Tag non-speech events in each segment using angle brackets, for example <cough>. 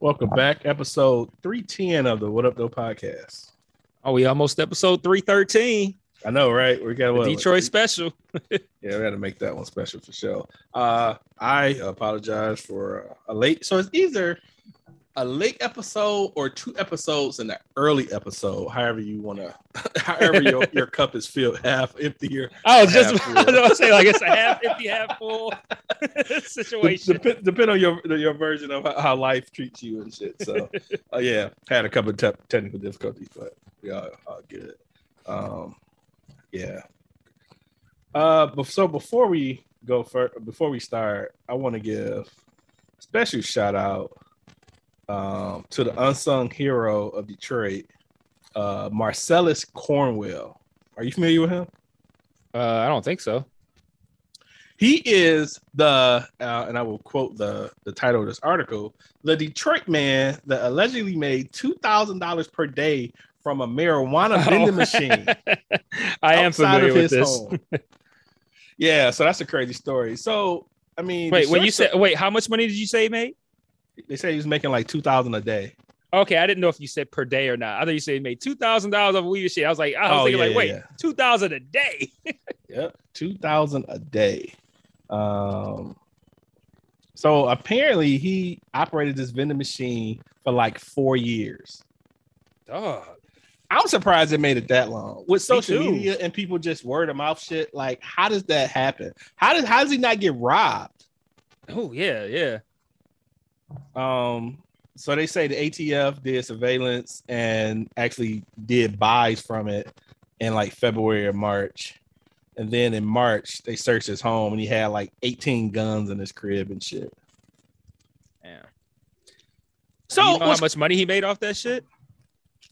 Welcome back, episode 310 of the What Up, Though podcast. Oh, we almost episode 313. I know, right? We got what, Detroit special. <laughs> Yeah, we had to make that one special for sure. Uh, I apologize for a late. So it's either a late episode or two episodes in the early episode, however you want to, <laughs> however your, your <laughs> cup is filled, half empty or I was just <laughs> I was gonna say like it's a half empty, half full situation. Dep- depend on your your version of how, life treats you and shit. So, uh, yeah, had a couple of te- technical difficulties, but we all, all good. Um, yeah. Uh, but so before we go for before we start, I want to give a special shout out um, to the unsung hero of Detroit, uh, Marcellus Cornwell. Are you familiar with him? Uh, I don't think so. He is the, uh, and I will quote the the title of this article: the Detroit man that allegedly made two thousand dollars per day from a marijuana <laughs> vending machine. <laughs> I am familiar with this. yeah, so that's a crazy story. So, I mean, Wait, when you said wait, how much money did you say, mate? Sto- they say he was making like two thousand a day. Okay, I didn't know if you said per day or not. I thought you said he made two thousand dollars of weed and shit. I was like, I was Oh, thinking yeah, like, wait, yeah. two thousand a day. <laughs> Yep, two thousand a day. Um, so apparently he operated this vending machine for like four years. Dog. I'm surprised it made it that long with social too. media and people just word of mouth shit. Like, how does that happen? How does how does he not get robbed? Oh yeah, yeah. Um, so they say the ATF did surveillance and actually did buys from it in like February or March. And then in March, they searched his home and he had like 18 guns in his crib and shit. Yeah. So you know how much money he made off that shit?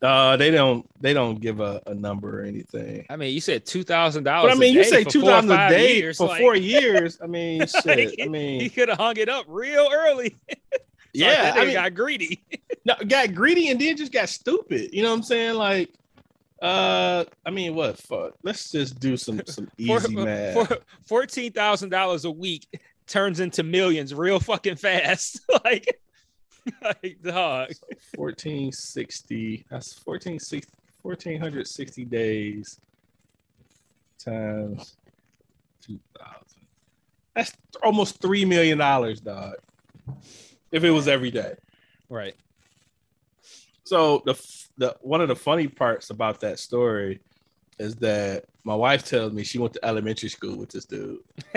Uh they don't they don't give a, a number or anything. I mean, you said two thousand dollars. I mean, you say for two thousand a day years, for like- four <laughs> years. I mean, shit. Like, I mean, he could have hung it up real early. <laughs> yeah. I I mean, got greedy. <laughs> no, got greedy and then just got stupid. You know what I'm saying? Like, uh, I mean, what? Fuck. Let's just do some some easy math. Fourteen thousand dollars a week turns into millions real fucking fast. like, <laughs> like dog. 1460. That's 1460. 1460 days times 2000. That's almost three million dollars, dog. If it was every day. Right. So the the one of the funny parts about that story is that my wife tells me she went to elementary school with this dude. <laughs>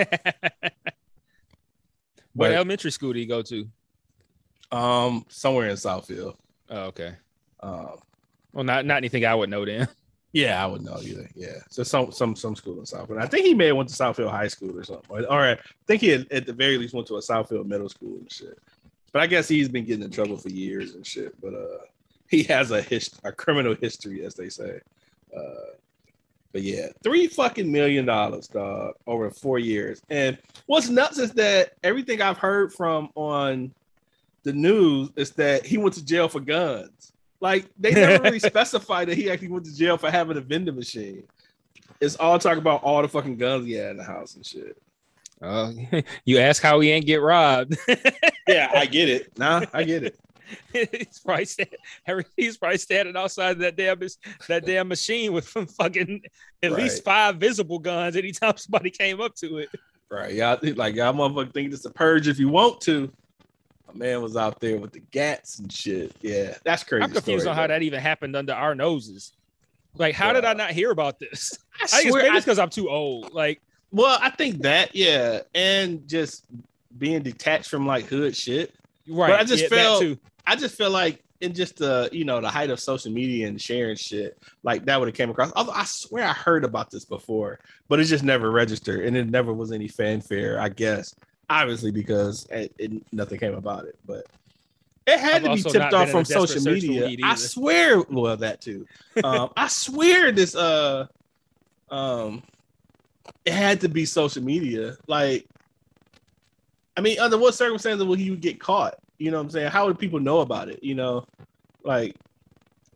what elementary school do you go to? Um, somewhere in Southfield. Oh, okay. Um, Well, not not anything I would know then. <laughs> yeah, I would know either. Yeah, so some some some school in Southfield. I think he may have went to Southfield High School or something. Or, or I think he had, at the very least went to a Southfield Middle School and shit. But I guess he's been getting in trouble for years and shit. But uh, he has a hist- a criminal history, as they say. Uh, but yeah, three fucking million dollars, dog, over four years. And what's nuts is that everything I've heard from on the news is that he went to jail for guns. Like they never really <laughs> specified that he actually went to jail for having a vending machine. It's all talk about all the fucking guns he had in the house and shit. Oh, <laughs> you ask how he ain't get robbed. <laughs> Yeah, I get it. Nah, I get it. he's probably stand, he's probably standing outside that damn that damn machine with some fucking at least five visible guns anytime somebody came up to it. Right. Y'all like y'all motherfucker think it's a purge if you want to. My man was out there with the gats and shit. Yeah, that's crazy. I'm confused story, on how that even happened under our noses. Like, how did I not hear about this? <laughs> I I swear, maybe it's because I'm too old. Like, well, I think that, yeah, and just being detached from like hood shit. right? I just yeah, felt- too. I just feel like in just the you know the height of social media and sharing shit like that would have came across. Although I swear I heard about this before, but it just never registered and it never was any fanfare. I guess obviously because it, it- nothing came about it. But It had I've to be tipped off from social media. I swear, well, that too. Um, I swear this uh um it had to be social media. Like, I mean, under what circumstances will he get caught? You know what I'm saying? How would people know about it? You know, like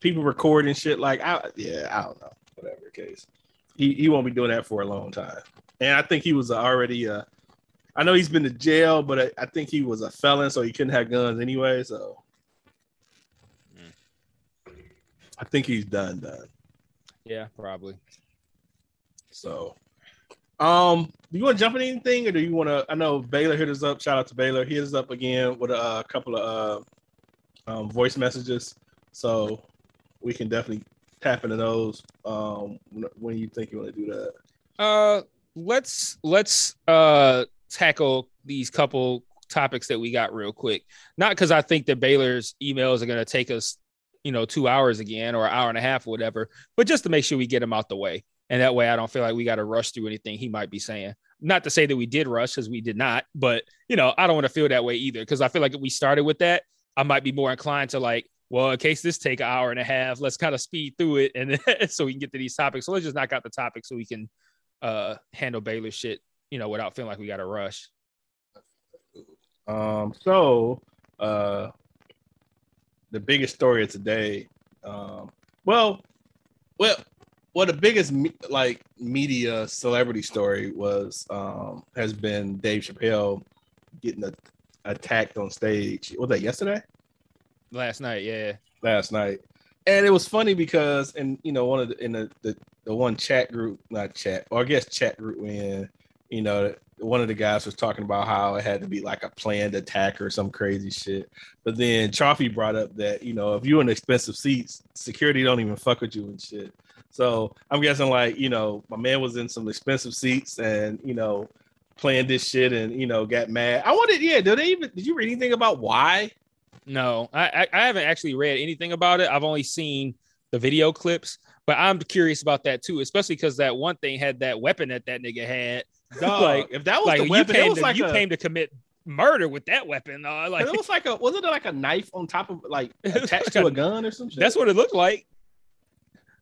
people recording shit. Like, I yeah, I don't know. Whatever the case, he he won't be doing that for a long time. And I think he was already uh I know he's been to jail, but I, I think he was a felon, so he couldn't have guns anyway. So Mm. I think he's done, done. Yeah, probably. So, um, do you want to jump in anything, or do you want to? I know Baylor hit us up. Shout out to Baylor. He hit us up again with a, uh, couple of uh, um, voice messages, so we can definitely tap into those. Um, when- when you think you want to do that? Uh, let's let's uh tackle these couple topics that we got real quick. Not because I think that Baylor's emails are going to take us, you know, two hours again or an hour and a half or whatever, but just to make sure we get them out the way. And that way I don't feel like we got to rush through anything he might be saying. Not to say that we did rush because we did not, but you know, I don't want to feel that way either. Because I feel like if we started with that, I might be more inclined to like, well, in case this take an hour and a half, let's kind of speed through it and <laughs> so we can get to these topics. So let's just knock out the topic so we can uh handle Baylor shit, you know, without feeling like we got to rush. Um, so uh the biggest story of today, um, well, well, well, the biggest me- like media celebrity story was um has been Dave Chappelle getting a- attacked on stage. Was that yesterday? Last night, yeah. last night, and it was funny because, and you know, one of the in the the, the one chat group, not chat, or I guess chat group when you know one of the guys was talking about how it had to be like a planned attack or some crazy shit. But then Chaffee brought up that you know if you're in expensive seats, security don't even fuck with you and shit. So I'm guessing like you know my man was in some expensive seats and you know planned this shit and you know got mad. I wanted yeah. Did they even did you read anything about why? No, I I haven't actually read anything about it. I've only seen the video clips, but I'm curious about that too, especially because that one thing had that weapon that that nigga had. Dog, Like- if that was like the you weapon, it came was to like you a, came to commit murder with that weapon. Uh, like it was like a wasn't it like a knife on top of like <laughs> attached to a- gun or some shit? that's what it looked like.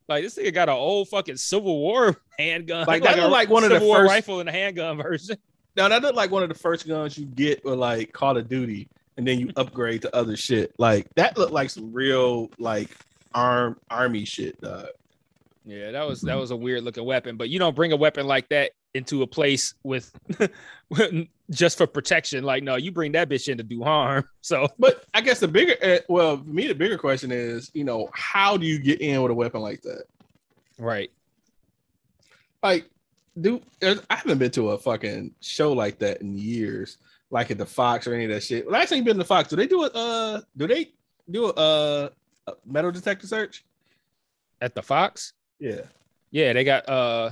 Like this nigga got an old fucking Civil War <laughs> handgun, Like, that a looked like one of the Civil War first- rifle and a handgun <laughs> version. now that looked like one of the first guns you get with like Call of Duty, and then you upgrade to other shit. Like that looked like some real like arm army shit, dog. Yeah, that was that was a weird looking weapon, but you don't bring a weapon like that into a place with <laughs> just for protection. Like, no, you bring that bitch in to do harm. <laughs> So But I guess the bigger, uh, well, for me, the bigger question is, you know, how do you get in with a weapon like that? right. Like, dude, I haven't been to a fucking show like that in years, like at the Fox or any of that shit. Last time you been to the Fox, do they do a Uh, do they do a, uh, a metal detector search? At the Fox, Yeah. yeah, they got uh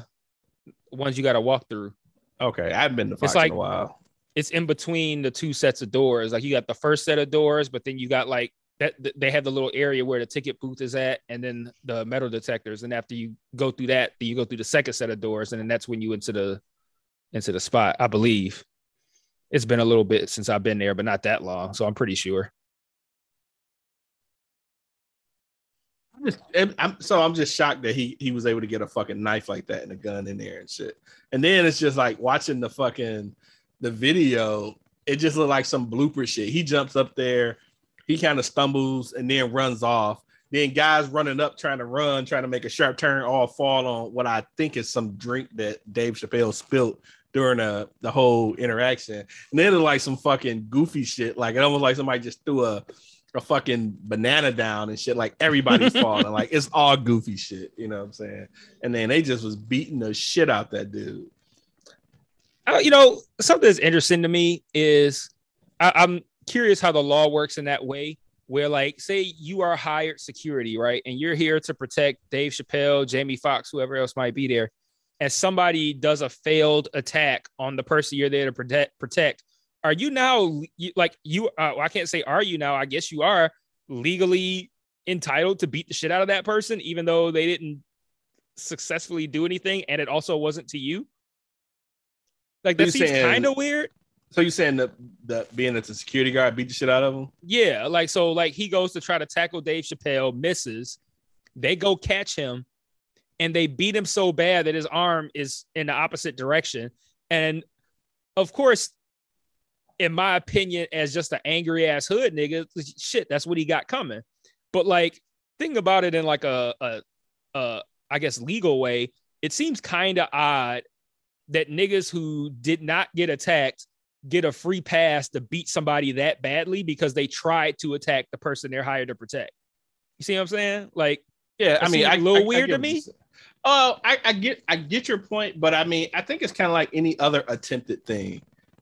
ones you got to walk through. Okay, I haven't been to Fox It's like- in a while. It's in between the two sets of doors. Like you got the first set of doors, but then you got like that. They have the little area where the ticket booth is at, and then the metal detectors. And after you go through that, then you go through the second set of doors, and then that's when you into the into the spot. I believe. It's been a little bit since I've been there, but not that long, so I'm pretty sure. I'm I'm, so I'm just shocked that he he was able to get a fucking knife like that and a gun in there and shit. And then it's just like watching the fucking the video. It just looked like some blooper shit. He jumps up there, he kind of stumbles and then runs off. Then guys running up trying to run, trying to make a sharp turn, all fall on what I think is some drink that Dave Chappelle spilt during uh, the whole interaction. And then like some fucking goofy shit. Like it almost like somebody just threw a a fucking banana down and shit. Like everybody's falling. <laughs> Like it's all goofy shit. You know what I'm saying? And then they just was beating the shit out that dude. Uh, you know, something that's interesting to me is I, I'm curious how the law works in that way. Where, like, say you are hired security, right, and you're here to protect Dave Chappelle, Jamie Foxx, whoever else might be there, and somebody does a failed attack on the person you're there to protect. Protect. Are you now you, like you? Uh, I can't say are you now. I guess you are legally entitled to beat the shit out of that person, even though they didn't successfully do anything, and it also wasn't to you. Like that seems kind of weird. So you saying that that being that the security guard beat the shit out of him? Yeah, like so, like he goes to try to tackle Dave Chappelle, misses. They go catch him, and they beat him so bad that his arm is in the opposite direction. And of course, in my opinion, as just an angry ass hood nigga, shit, that's what he got coming. But like, think about it in like a, a, a I guess legal way. It seems kind of odd that niggas who did not get attacked get a free pass to beat somebody that badly because they tried to attack the person they're hired to protect. You see what I'm saying? Like, Yeah, I mean, I, a little I- I weird get to me. Oh, I, I get I get your point, but I mean, I think it's kind of like any other attempted thing.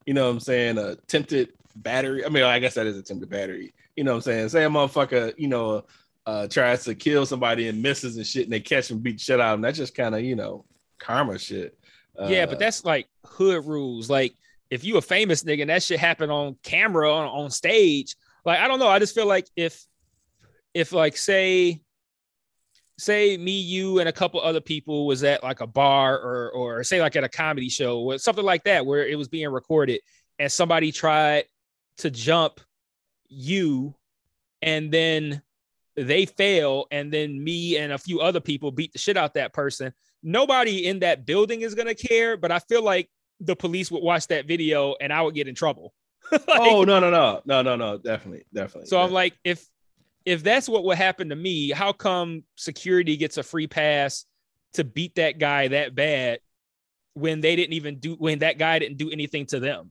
You know what I'm saying? A attempted battery. I mean, I guess that is attempted battery. You know what I'm saying? Say a motherfucker, you know, uh tries to kill somebody and misses and shit, and they catch him, beat the shit out of him. That's just kind of, you know, karma shit. yeah, Uh, but that's like hood rules. Like, if you a famous nigga and that shit happened on camera on, on stage, like I don't know. I just feel like if if like say say me, you, and a couple other people was at like a bar or or say like at a comedy show or something like that where it was being recorded and somebody tried to jump you and then they fail and then me and a few other people beat the shit out that person. Nobody in that building is going to care but i feel like the police would watch that video and i would get in trouble. <laughs> Like, oh no no no. No no no. Definitely. Definitely. so I'm like, if if that's what would happen to me, how come security gets a free pass to beat that guy that bad when they didn't even do when that guy didn't do anything to them?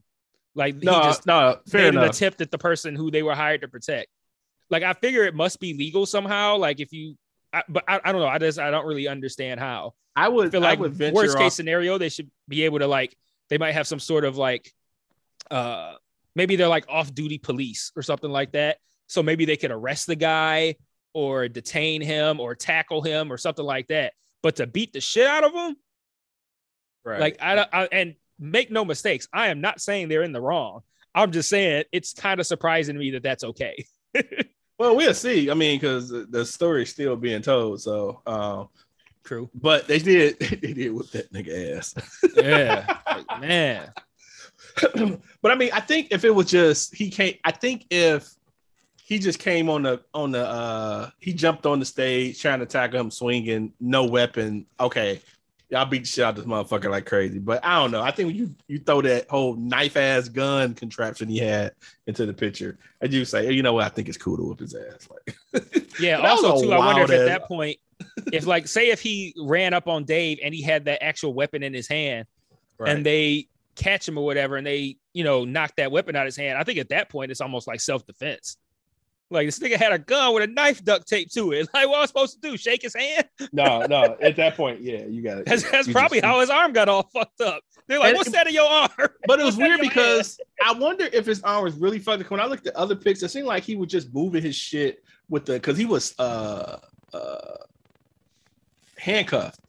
Like no he just no fair made an enough. attempt at the person who they were hired to protect. Like I figure it must be legal somehow. Like if you, I, but I, I don't know. I just I don't really understand how. I would I feel like would worst case scenario, they should be able to like they might have some sort of like uh maybe they're like off-duty police or something like that. So maybe they could arrest the guy or detain him or tackle him or something like that. But to beat the shit out of him, right. like I, don't- I and make no mistakes, I am not saying they're in the wrong. I'm just saying it's kind of surprising to me that that's okay. <laughs> Well, we'll see. I mean, because the story's still being told. So, um, True. but they did <laughs> they did whip that nigga ass. Yeah. Like, <laughs> man. <clears throat> but I mean, I think if it was just he can't I think if he just came on the on the uh he jumped on the stage trying to tackle him swinging, no weapon. Okay, y'all beat the shit out this motherfucker like crazy. But I don't know. I think when you you throw that whole knife ass gun contraption he had into the picture, and you say, you know what, I think it's cool to whip his ass. <laughs> Like, Yeah. <laughs> Also, too, I wonder if at that point, if like, say, if he ran up on Dave and he had that actual weapon in his hand, and they catch him or whatever, and they, you know, knock that weapon out of his hand, I think at that point it's almost like self defense. Like this nigga had a gun with a knife duct taped to it. <laughs> Like, what I was supposed to do? Shake his hand? <laughs> no, no. At that point, yeah, you got it. That's, that's probably how his arm got all fucked up. They're like, And- "What's that in your arm?" <laughs> But it was What's that in weird your because I wonder if his arm was really fucked. Up. When I looked at other pics, it seemed like he was just moving his shit with the because he was uh uh handcuffed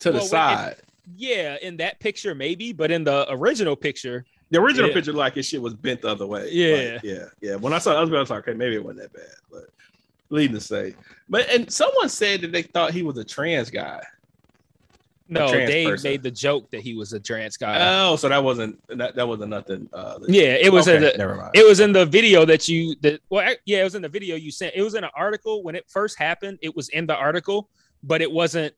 to the Well, when it- side. Yeah, in that picture maybe, but in the original picture, the original yeah. picture, like his shit was bent the other way. Yeah. Like, yeah, yeah. When I saw it, I was like, okay, maybe it wasn't that bad, but leading to say, but and someone said that they thought he was a trans guy. no, trans person. made the joke that he was a trans guy. Oh, so that wasn't that, that wasn't nothing. Uh, that- yeah, it was in the never mind. it was in the video that you that well yeah it was in the video you sent it was in an article when it first happened it was in the article but it wasn't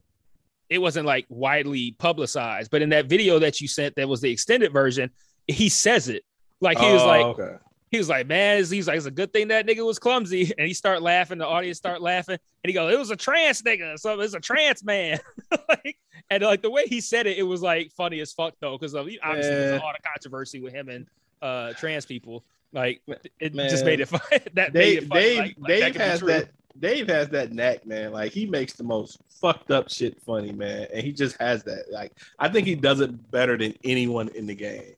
it wasn't like widely publicized but in that video that you sent that was the extended version he says it like he was Oh, like okay. he was like man he's like it's a good thing that nigga was clumsy <laughs> and he start laughing the audience start laughing and he goes it was a trans nigga so it's a trans man <laughs> like and like the way he said it it was like funny as fuck though because obviously there's a lot of controversy with him and uh trans people like it Man. just made it <laughs> fun that made Dave, it. Dave, like, like, that Dave has that. Dave has that knack, man. Like he makes the most fucked up shit funny, man, and he just has that. Like I think he does it better than anyone in the game.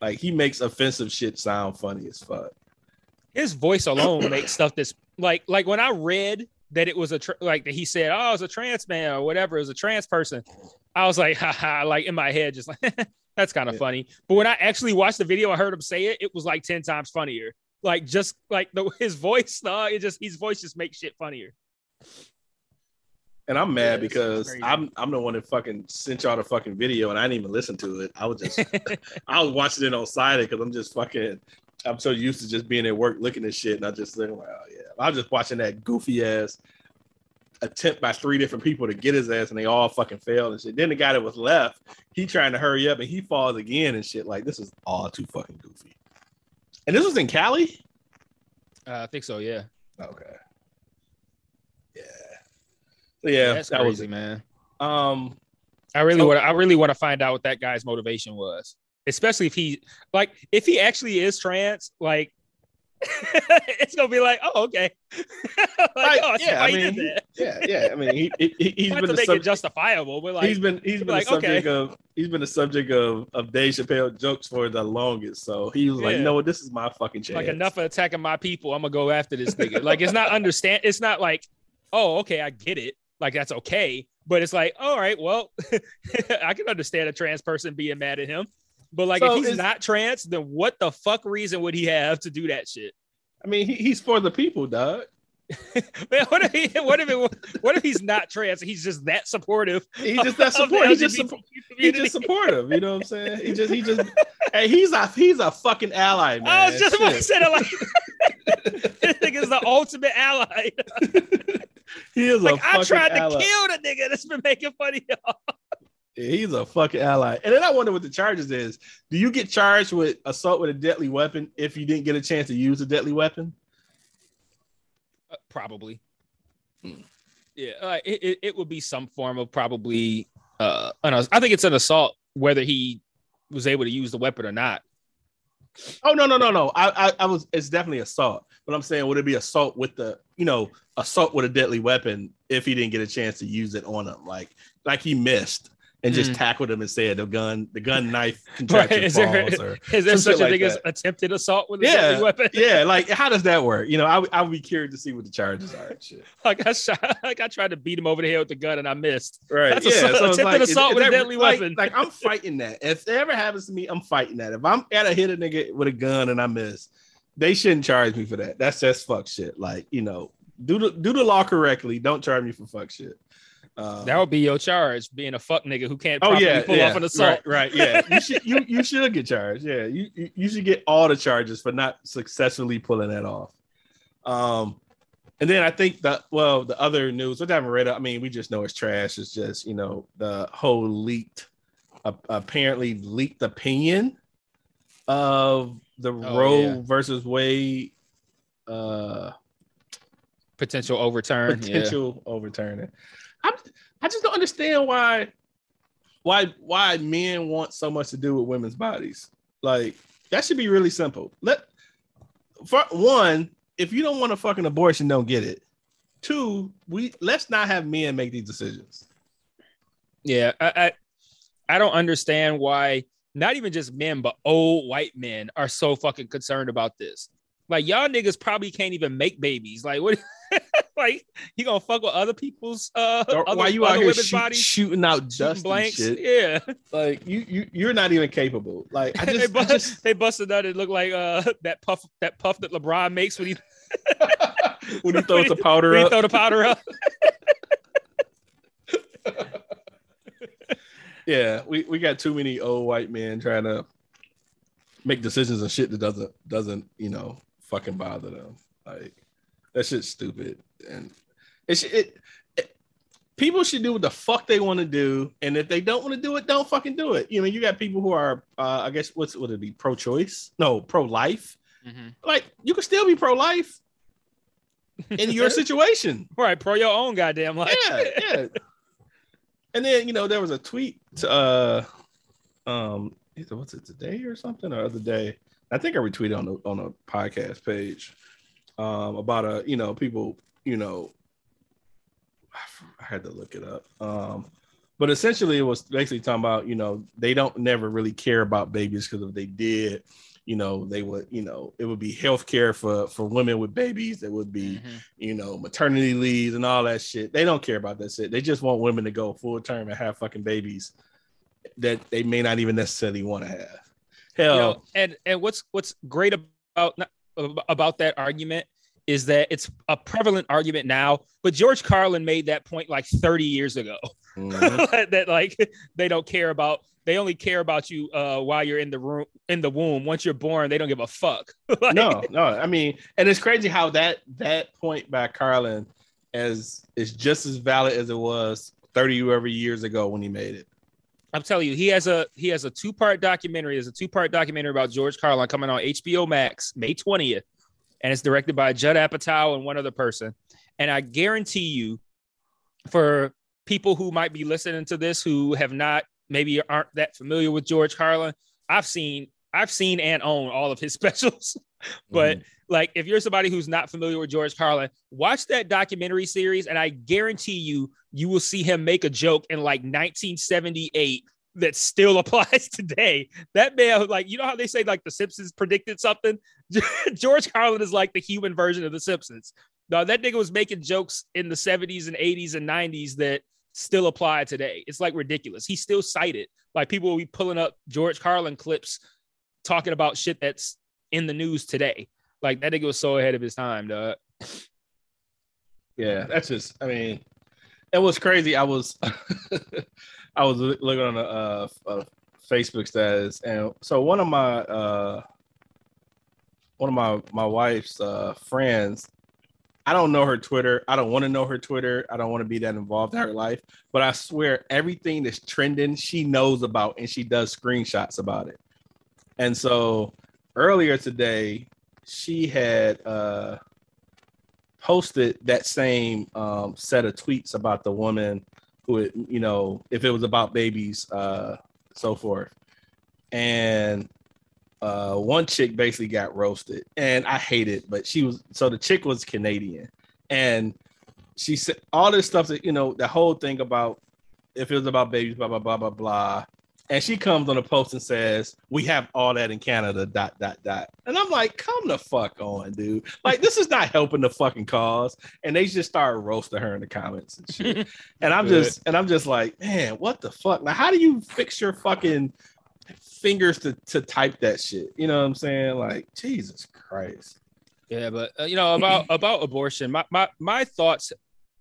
Like he makes offensive shit sound funny as fuck. his voice alone makes stuff that's like like when I read that it was a tr- like that he said oh it's a trans man or whatever it was a trans person I was like <laughs> haha like in my head just like <laughs> that's kind of Yeah. funny but when I actually watched the video I heard him say it it was like 10 times funnier like just like the his voice <laughs> uh, it just his voice just makes shit funnier And I'm mad it's because. I'm I'm the one that fucking sent y'all the fucking video and I didn't even listen to it. I was just <laughs> I was watching it on silent because I'm just fucking I'm so used to just being at work looking at shit and I just think like, oh yeah. I was just watching that goofy ass attempt by three different people to get his ass and they all fucking failed and shit. Then the guy that was left, he trying to hurry up and he falls again and shit. Like this is all too fucking goofy. And this was in Cali? Uh, I think so. Yeah. Okay. Yeah. So yeah, That's that was crazy, it. man. Um I really So- want. I really want to find out what that guy's motivation was, especially if he like if he actually is trans. Like, <laughs> it's gonna be like, oh, okay. <laughs> like, Like, oh, I yeah, I mean, did that. yeah, yeah. I mean, he, he he- <laughs> he's Not been to the make it subject. justifiable, but like, he's been he's been like, the subject of he's been the subject of of Dave Chappelle jokes for the longest. So he was like, Yeah. you know what, this is my fucking chance. like enough of attacking my people. I'm gonna go after this nigga. like, it's not understand. It's not like, oh, okay, I get it. Like that's okay. But it's like, all right, well, <laughs> I can understand a trans person being mad at him. But like, So if he's not trans, then what the fuck reason would he have to do that shit? I mean, he, he's for the people, dog. <laughs> Man, what if he, what if it, what if he's not trans? He's just that supportive. He's just that supportive. He's just LGBT support. He's just supportive. You know what I'm saying? He just he just <laughs> hey, he's a he's a fucking ally, man. I was just about to say that. Like, this nigga's the ultimate ally. He is a Like, I tried to kill the nigga that's been making fun of y'all. <laughs> He's a fucking ally. And then I wonder what the charges is. Do you get charged with assault with a deadly weapon if you didn't get a chance to use a deadly weapon? Uh, probably. Hmm. Yeah, uh, it, it it would be some form of probably. Uh, an, I think it's an assault whether he was able to use the weapon or not. Oh no, no, no, no. I, I, I was. It's definitely assault. But I'm saying, would it be assault with the, you know, assault with a deadly weapon if he didn't get a chance to use it on him, like, like he missed and just Mm. tackled him and said the gun, the gun <laughs> knife <laughs> contraction Is there- or <laughs> Is there such a like thing as attempted assault with a Yeah, deadly weapon? yeah, like how does that work? You know, I, would- I would be curious to see what the charges are. and Shit. Like I shot, like I tried to beat him over the head with the gun and I missed. Right. That's yeah. assault- so attempted like, assault with a deadly like- weapon. Like I'm fighting that. If it ever happens to me, I'm fighting that. If I'm at a hit a nigga with a gun and I miss, they shouldn't charge me for that. That's just fuck shit. Like you know, do the do the law correctly. Don't charge me for fuck shit. Um, That would be your charge, being a fuck nigga who can't Oh yeah, pull yeah. off an assault. Right, right, yeah. You <laughs> should you you should get charged. Yeah, you you- should get all the charges for not successfully pulling that off. Um, and then I think that well, the other news, which I haven't read. I mean, we just know it's trash. It's just you know the whole leaked, uh, apparently leaked opinion of the Oh, Roe yeah. versus Wade uh Potential overturn. yeah. potential overturning. I'm, I just don't understand why why why men want so much to do with women's bodies. Like that should be really simple. Let for one, if you don't want a fucking abortion, don't get it. Two, we let's not have men make these decisions. Yeah, I, I I don't understand why not even just men, but old white men are so fucking concerned about this. Like y'all niggas probably can't even make babies. Like what? <laughs> like you gonna fuck with other people's uh other, why you out here shoot- shooting out dust blanks. Yeah, Like you you you're not even capable. Like I <laughs> they, just, I just they busted out. It looked like uh <laughs> that puff that puff that LeBron makes when he, <laughs> when he throws the powder when he up. throw the powder up. yeah, we, we got too many old white men trying to make decisions and shit that doesn't doesn't you know fucking bother them. Like that shit's stupid, and it's it, it people should do what the fuck they want to do, and if they don't want to do it, don't fucking do it. You know, you got people who are, uh, I guess, what's would it be, pro-choice? No, pro-life. Like you can still be pro-life <laughs> in your situation. Right, pro your own goddamn life. Yeah, yeah. And then you know there was a tweet to uh um either what's it today or something or other day. I think I retweeted on the on a podcast page um about a you know people you know I had to look it up. Um but essentially it was basically talking about you know they don't never really care about babies because if they did you know they would you know it would be health care for for women with babies it would be Mhm. you know, maternity leaves and all that shit. They don't care about that shit. They just want women to go full term and have fucking babies that they may not even necessarily want to have. Hell, You know, and and what's what's great about about that argument is that it's a prevalent argument now, but George Carlin made that point like 30 years ago. Mhm. <laughs> that like they don't care about they only care about you uh while you're in the room in the womb. Once you're born, they don't give a fuck. <laughs> Like, no, no. I mean, and it's crazy how that that point by Carlin as is just as valid as it was 30 whatever years ago when he made it. I'm telling you, he has a he has a two part documentary. There's a two part documentary about George Carlin coming on HBO Max May 20th, and it's directed by Judd Apatow and one other person. And I guarantee you, for people who might be listening to this who have not maybe aren't that familiar with George Carlin, I've seen I've seen and own all of his <laughs> specials. but mm-hmm. like if you're somebody who's not familiar with George Carlin, watch that documentary series, and I guarantee you, you will see him make a joke in like 1978 that still <laughs> applies today. That man, like, you know how they say like the Simpsons predicted something? <laughs> George Carlin is like the human version of the Simpsons. No, that nigga was making jokes in the 70s and 80s and 90s that still apply today. It's like ridiculous. He's still cited. Like people will be pulling up George Carlin clips talking about shit that's in the news today. Like that nigga was so ahead of his time, dog. Yeah, that's just. I mean, it was crazy. I was, <laughs> I was looking on a, a Facebook status, and so one of my, uh, one of my my wife's uh, friends. I don't know her Twitter. I don't want to know her Twitter. I don't want to be that involved in her life. But I swear, everything that's trending, she knows about, and she does screenshots about it. And so earlier today, she had uh, posted that same um, set of tweets about the woman who, had, you know, if it was about babies, uh, so forth. And uh, one chick basically got roasted, and I hate it. But she was so the chick was Canadian, and she said all this stuff that you know the whole thing about if it was about babies, blah blah blah blah blah. And she comes on a post and says, "We have all that in Canada." Dot dot dot. And I'm like, "Come the fuck on, dude! Like this is not helping the fucking cause." And they just started roasting her in the comments and shit. <laughs> and I'm Good. just and I'm just like, man, what the fuck? Now, how do you fix your fucking fingers to to type that shit? You know what I'm saying? Like, Jesus Christ. Yeah, but uh, you know about <clears throat> about abortion. My my my thoughts,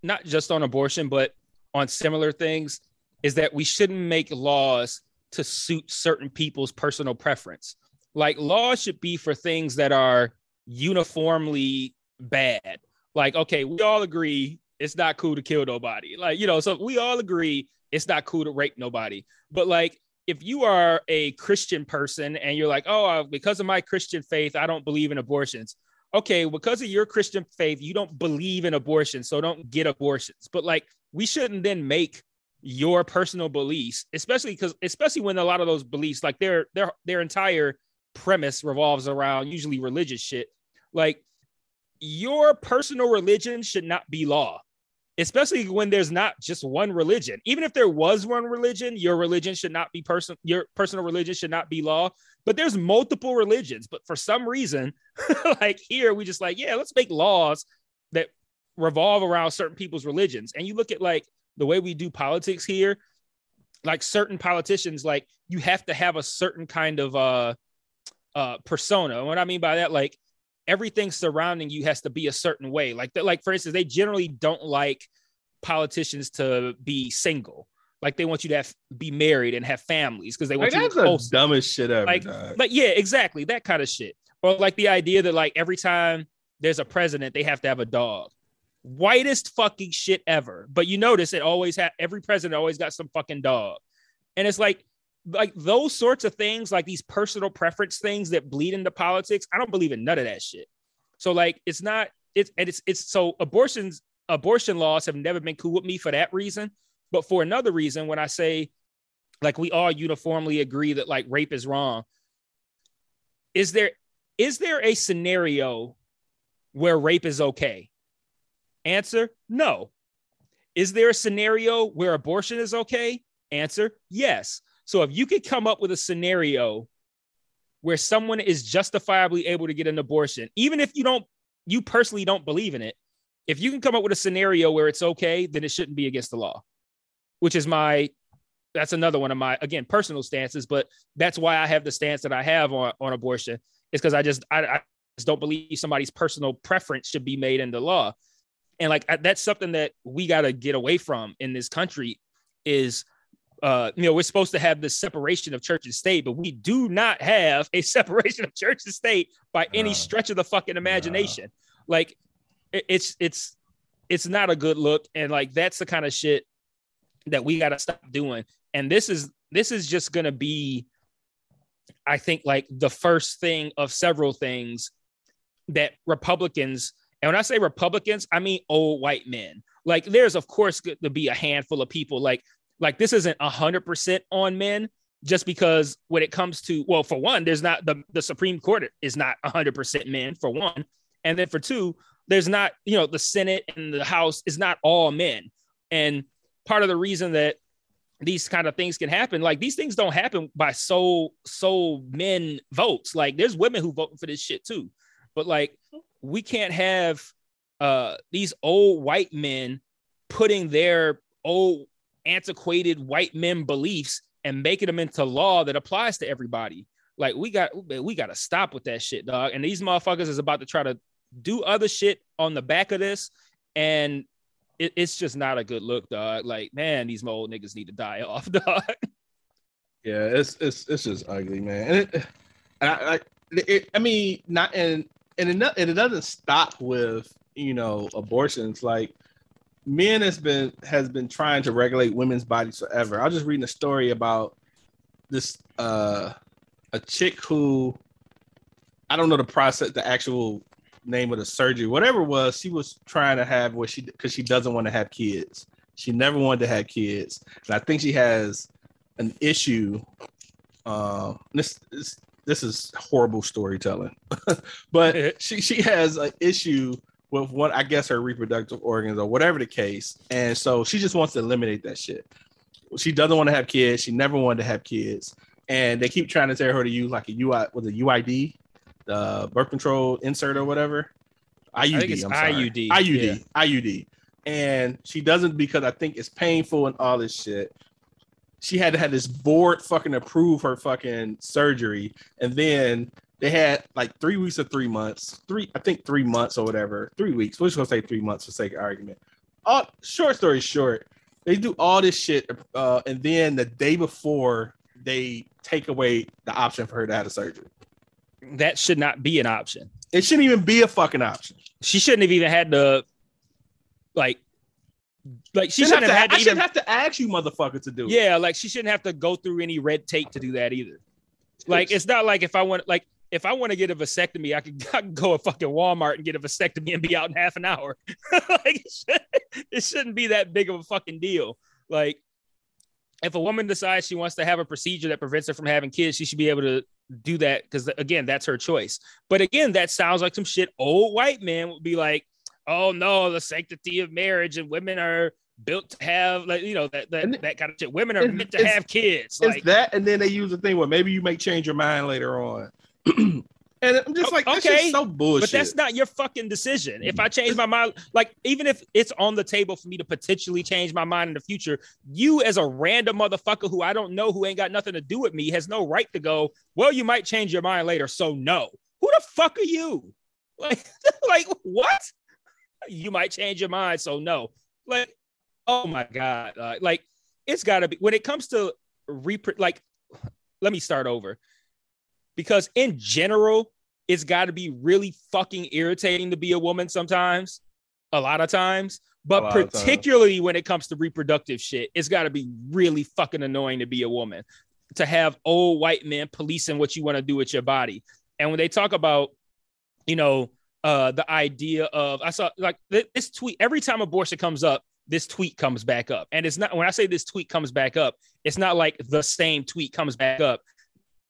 not just on abortion, but on similar things, is that we shouldn't make laws to suit certain people's personal preference. Like laws should be for things that are uniformly bad. Like, okay, we all agree it's not cool to kill nobody. Like, you know, so we all agree it's not cool to rape nobody. But like, if you are a Christian person and you're like, oh, uh, because of my Christian faith, I don't believe in abortions okay, because of your Christian faith, you don't believe in abortion, so don't get abortions. But like, we shouldn't then make your personal beliefs, especially because, especially when a lot of those beliefs, like their their their entire premise revolves around usually religious shit. Like, your personal religion should not be law, especially when there's not just one religion. Even if there was one religion, your religion should not be person. Your personal religion should not be law. But there's multiple religions. But for some reason, <laughs> like here, we just like, yeah, let's make laws that revolve around certain people's religions. And you look at like the way we do politics here, like certain politicians, like you have to have a certain kind of uh uh persona. And what I mean by that, like everything surrounding you has to be a certain way. Like that, like for instance, they generally don't like politicians to be single. Like they want you to have be married and have families because they want Like, you that's to the dumbest shit ever. Like- dog. like yeah, exactly that kind of shit. Or like the idea that like every time there's a president, they have to have a dog. Whitest fucking shit ever. But you notice it always had every president always got some fucking dog. And it's like like those sorts of things, like these personal preference things that bleed into politics. I don't believe in none of that shit. So like it's not it's and it's it's so abortions abortion laws have never been cool with me for that reason. But for another reason, when I say like we all uniformly agree that like rape is wrong, is there is there a scenario where rape is okay? Answer no. Is there a scenario where abortion is okay? Answer yes. So if you could come up with a scenario where someone is justifiably able to get an abortion, even if you don't, you personally don't believe in it, if you can come up with a scenario where it's okay, then it shouldn't be against the law, which is my, that's another one of my, again, personal stances, but that's why I have the stance that I have on, on abortion is because I just, I, I don't believe somebody's personal preference should be made into law. And like that's something that we got to get away from in this country is uh, you know, we're supposed to have this separation of church and state, but we do not have a <laughs> separation of church and state by any stretch of the fucking imagination. Like, it's it's it's not a good look, and like that's the kind of shit that we got to stop doing. And this is this is just gonna be, I think, like the first thing of several things that Republicans, and when I say Republicans, I mean old white men. Like, there's of course to be a handful of people. Like like this isn't hundred percent on men just because when it comes to well, for one, there's not the the Supreme Court is not hundred percent men for one, and then for two, there's not you know the Senate and the House is not all men, and part of the reason that these kind of things can happen like these things don't happen by so so men votes. Like there's women who vote for this shit too. But like we can't have uh these old white men putting their old antiquated white men beliefs and making them into law that applies to everybody. Like we got we got to stop with that shit, dog. And these motherfuckers is about to try to do other shit on the back of this, and it, it's just not a good look, dog. Like man, these old niggas need to die <laughs> off, dog. Yeah, it's it's it's just ugly, man. And it, I, I, it, I mean, not and and it, and it doesn't stop with you know abortions. Like men has been has been trying to regulate women's bodies forever. I was just reading a story about this uh a chick who I don't know the process, the actual name of the surgery, whatever it was, she was trying to have what she because she doesn't want to have kids. She never wanted to have kids, and I think she has an issue. Uh, this, this this is horrible storytelling, <laughs> but she she has an issue with what I guess her reproductive organs or whatever the case. And so she just wants to eliminate that shit. She doesn't want to have kids. She never wanted to have kids. And they keep trying to tell her to use like a UI with a UID, the birth control insert or whatever. IUD. I'm sorry. IUD. IUD. Yeah. IUD. And she doesn't because I think it's painful and all this shit. She had to have this board fucking approve her fucking surgery. And then they had like three weeks or three months, three, I think three months or whatever, three weeks. We're just gonna say three months for sake of argument. All short story short, they do all this shit, uh, and then the day before they take away the option for her to have a surgery. That should not be an option. It shouldn't even be a fucking option. She shouldn't have even had to like like she shouldn't have, to, had to I even shouldn't have to ask you, motherfucker, to do it. Yeah, like she shouldn't have to go through any red tape to do that either. Like it's not like if I want like if I want to get a vasectomy, I could, <laughs> I could go to fucking Walmart and get a vasectomy and be out in half an hour. <laughs> like it, should, it shouldn't be that big of a fucking deal. Like if a woman decides she wants to have a procedure that prevents her from having kids, she should be able to do that because again, that's her choice. But again, that sounds like some shit old white men would be like, oh no, the sanctity of marriage and women are built to have like you know that that, And that kind of shit. Women are meant to have kids. It's Like that, and then they use the thing where maybe you may change your mind later on. <clears throat> and I'm just oh, like, that's okay, so bullshit. But that's not your fucking decision. If I change my mind, like even if it's on the table for me to potentially change my mind in the future, you as a random motherfucker who I don't know who ain't got nothing to do with me has no right to go, well, you might change your mind later. So no. Who the fuck are you? <laughs> Like, like what? You might change your mind. So no. Like, oh my God. Uh, like it's gotta be when it comes to repro like let me start over. Because in general, it's got to be really fucking irritating to be a woman sometimes, a lot of times. But times. particularly when it comes to reproductive shit, it's got to be really fucking annoying to be a woman, to have old white men policing what you want to do with your body. And when they talk about, you know, uh, the idea of, I saw like th- this tweet, every time abortion comes up, this tweet comes back up. And it's not, when I say this tweet comes back up, it's not like the same tweet comes back up,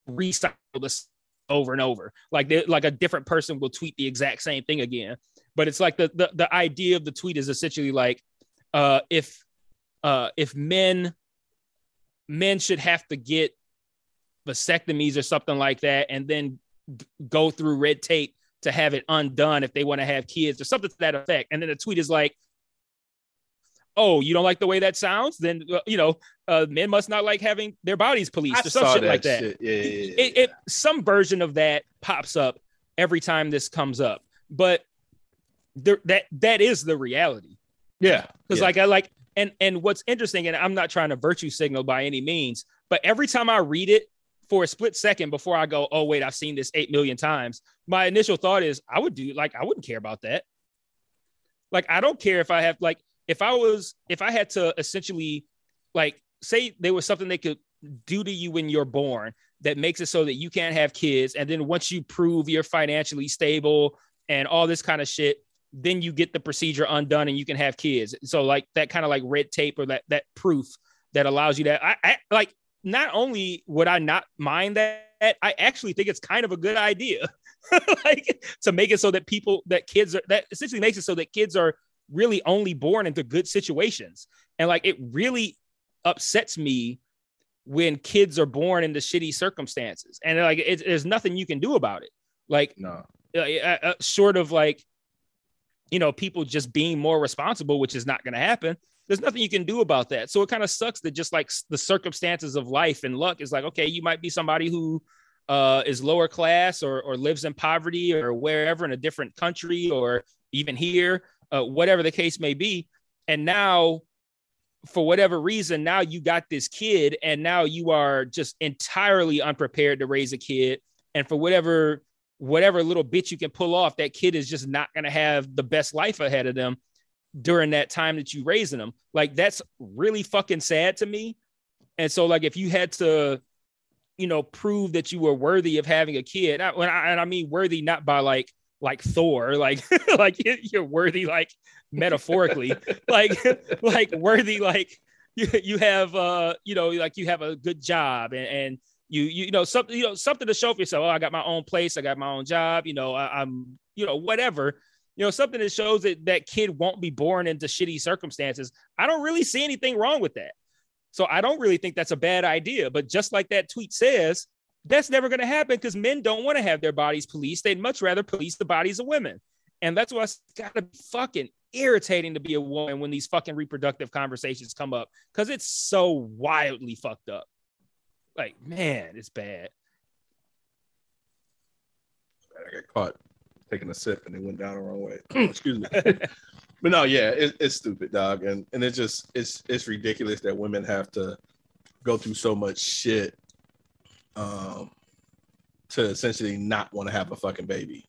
recycle this over and over. Like they, like a different person will tweet the exact same thing again. But it's like the the, the idea of the tweet is essentially like uh, if uh, if men men should have to get vasectomies or something like that, and then go through red tape to have it undone if they want to have kids or something to that effect. And then the tweet is like, "Oh, you don't like the way that sounds? Then uh, you know, uh, men must not like having their bodies policed I or some shit that like that." shit. Yeah, yeah, yeah. it, it some version of that pops up every time this comes up. But there, that that is the reality. Yeah, Because like I like and and what's interesting, and I'm not trying to virtue signal by any means, but every time I read it for a split second before I go, oh wait, I've seen this eight million times. My initial thought is I would do like I wouldn't care about that. Like I don't care if I have like if I was if I had to essentially like say there was something they could do to you when you're born that makes it so that you can't have kids, and then once you prove you're financially stable and all this kind of shit, then you get the procedure undone and you can have kids. So like that kind of like red tape or that that proof that allows you that. I, I like not only would I not mind that, I actually think it's kind of a good idea. <laughs> like to make it so that people that kids are that essentially makes it so that kids are really only born into good situations. And like it really upsets me when kids are born into shitty circumstances. And like it, there's nothing you can do about it. Like no, uh, uh, uh, short of like you know people just being more responsible which is not going to happen there's nothing you can do about that. So it kind of sucks that just like the circumstances of life and luck is like okay you might be somebody who uh, is lower class or, or lives in poverty or wherever in a different country or even here uh, whatever the case may be. And now for whatever reason now you got this kid and now you are just entirely unprepared to raise a kid. And for whatever whatever little bit you can pull off, that kid is just not going to have the best life ahead of them during that time that you raising them. Like that's really fucking sad to me. And so, like, if you had to, you know, prove that you were worthy of having a kid, I, when I, and I mean worthy not by like like Thor, <laughs> like like you're worthy, like metaphorically, <laughs> like like worthy, like you you have uh you know like you have a good job and, and you you know something you know something to show for yourself. Oh, I got my own place, I got my own job. You know, I, I'm you know whatever. You know, something that shows that that kid won't be born into shitty circumstances. I don't really see anything wrong with that. So I don't really think that's a bad idea. But just like that tweet says, that's never going to happen because men don't want to have their bodies policed. They'd much rather police the bodies of women. And that's why it's got to be fucking irritating to be a woman when these fucking reproductive conversations come up because it's so wildly fucked up. Like, man, it's bad. I got caught taking a sip and it went down the wrong way. <clears throat> Excuse me. <laughs> but no, yeah, it, it's stupid, dog, and and it's just it's it's ridiculous that women have to go through so much shit um to essentially not want to have a fucking baby.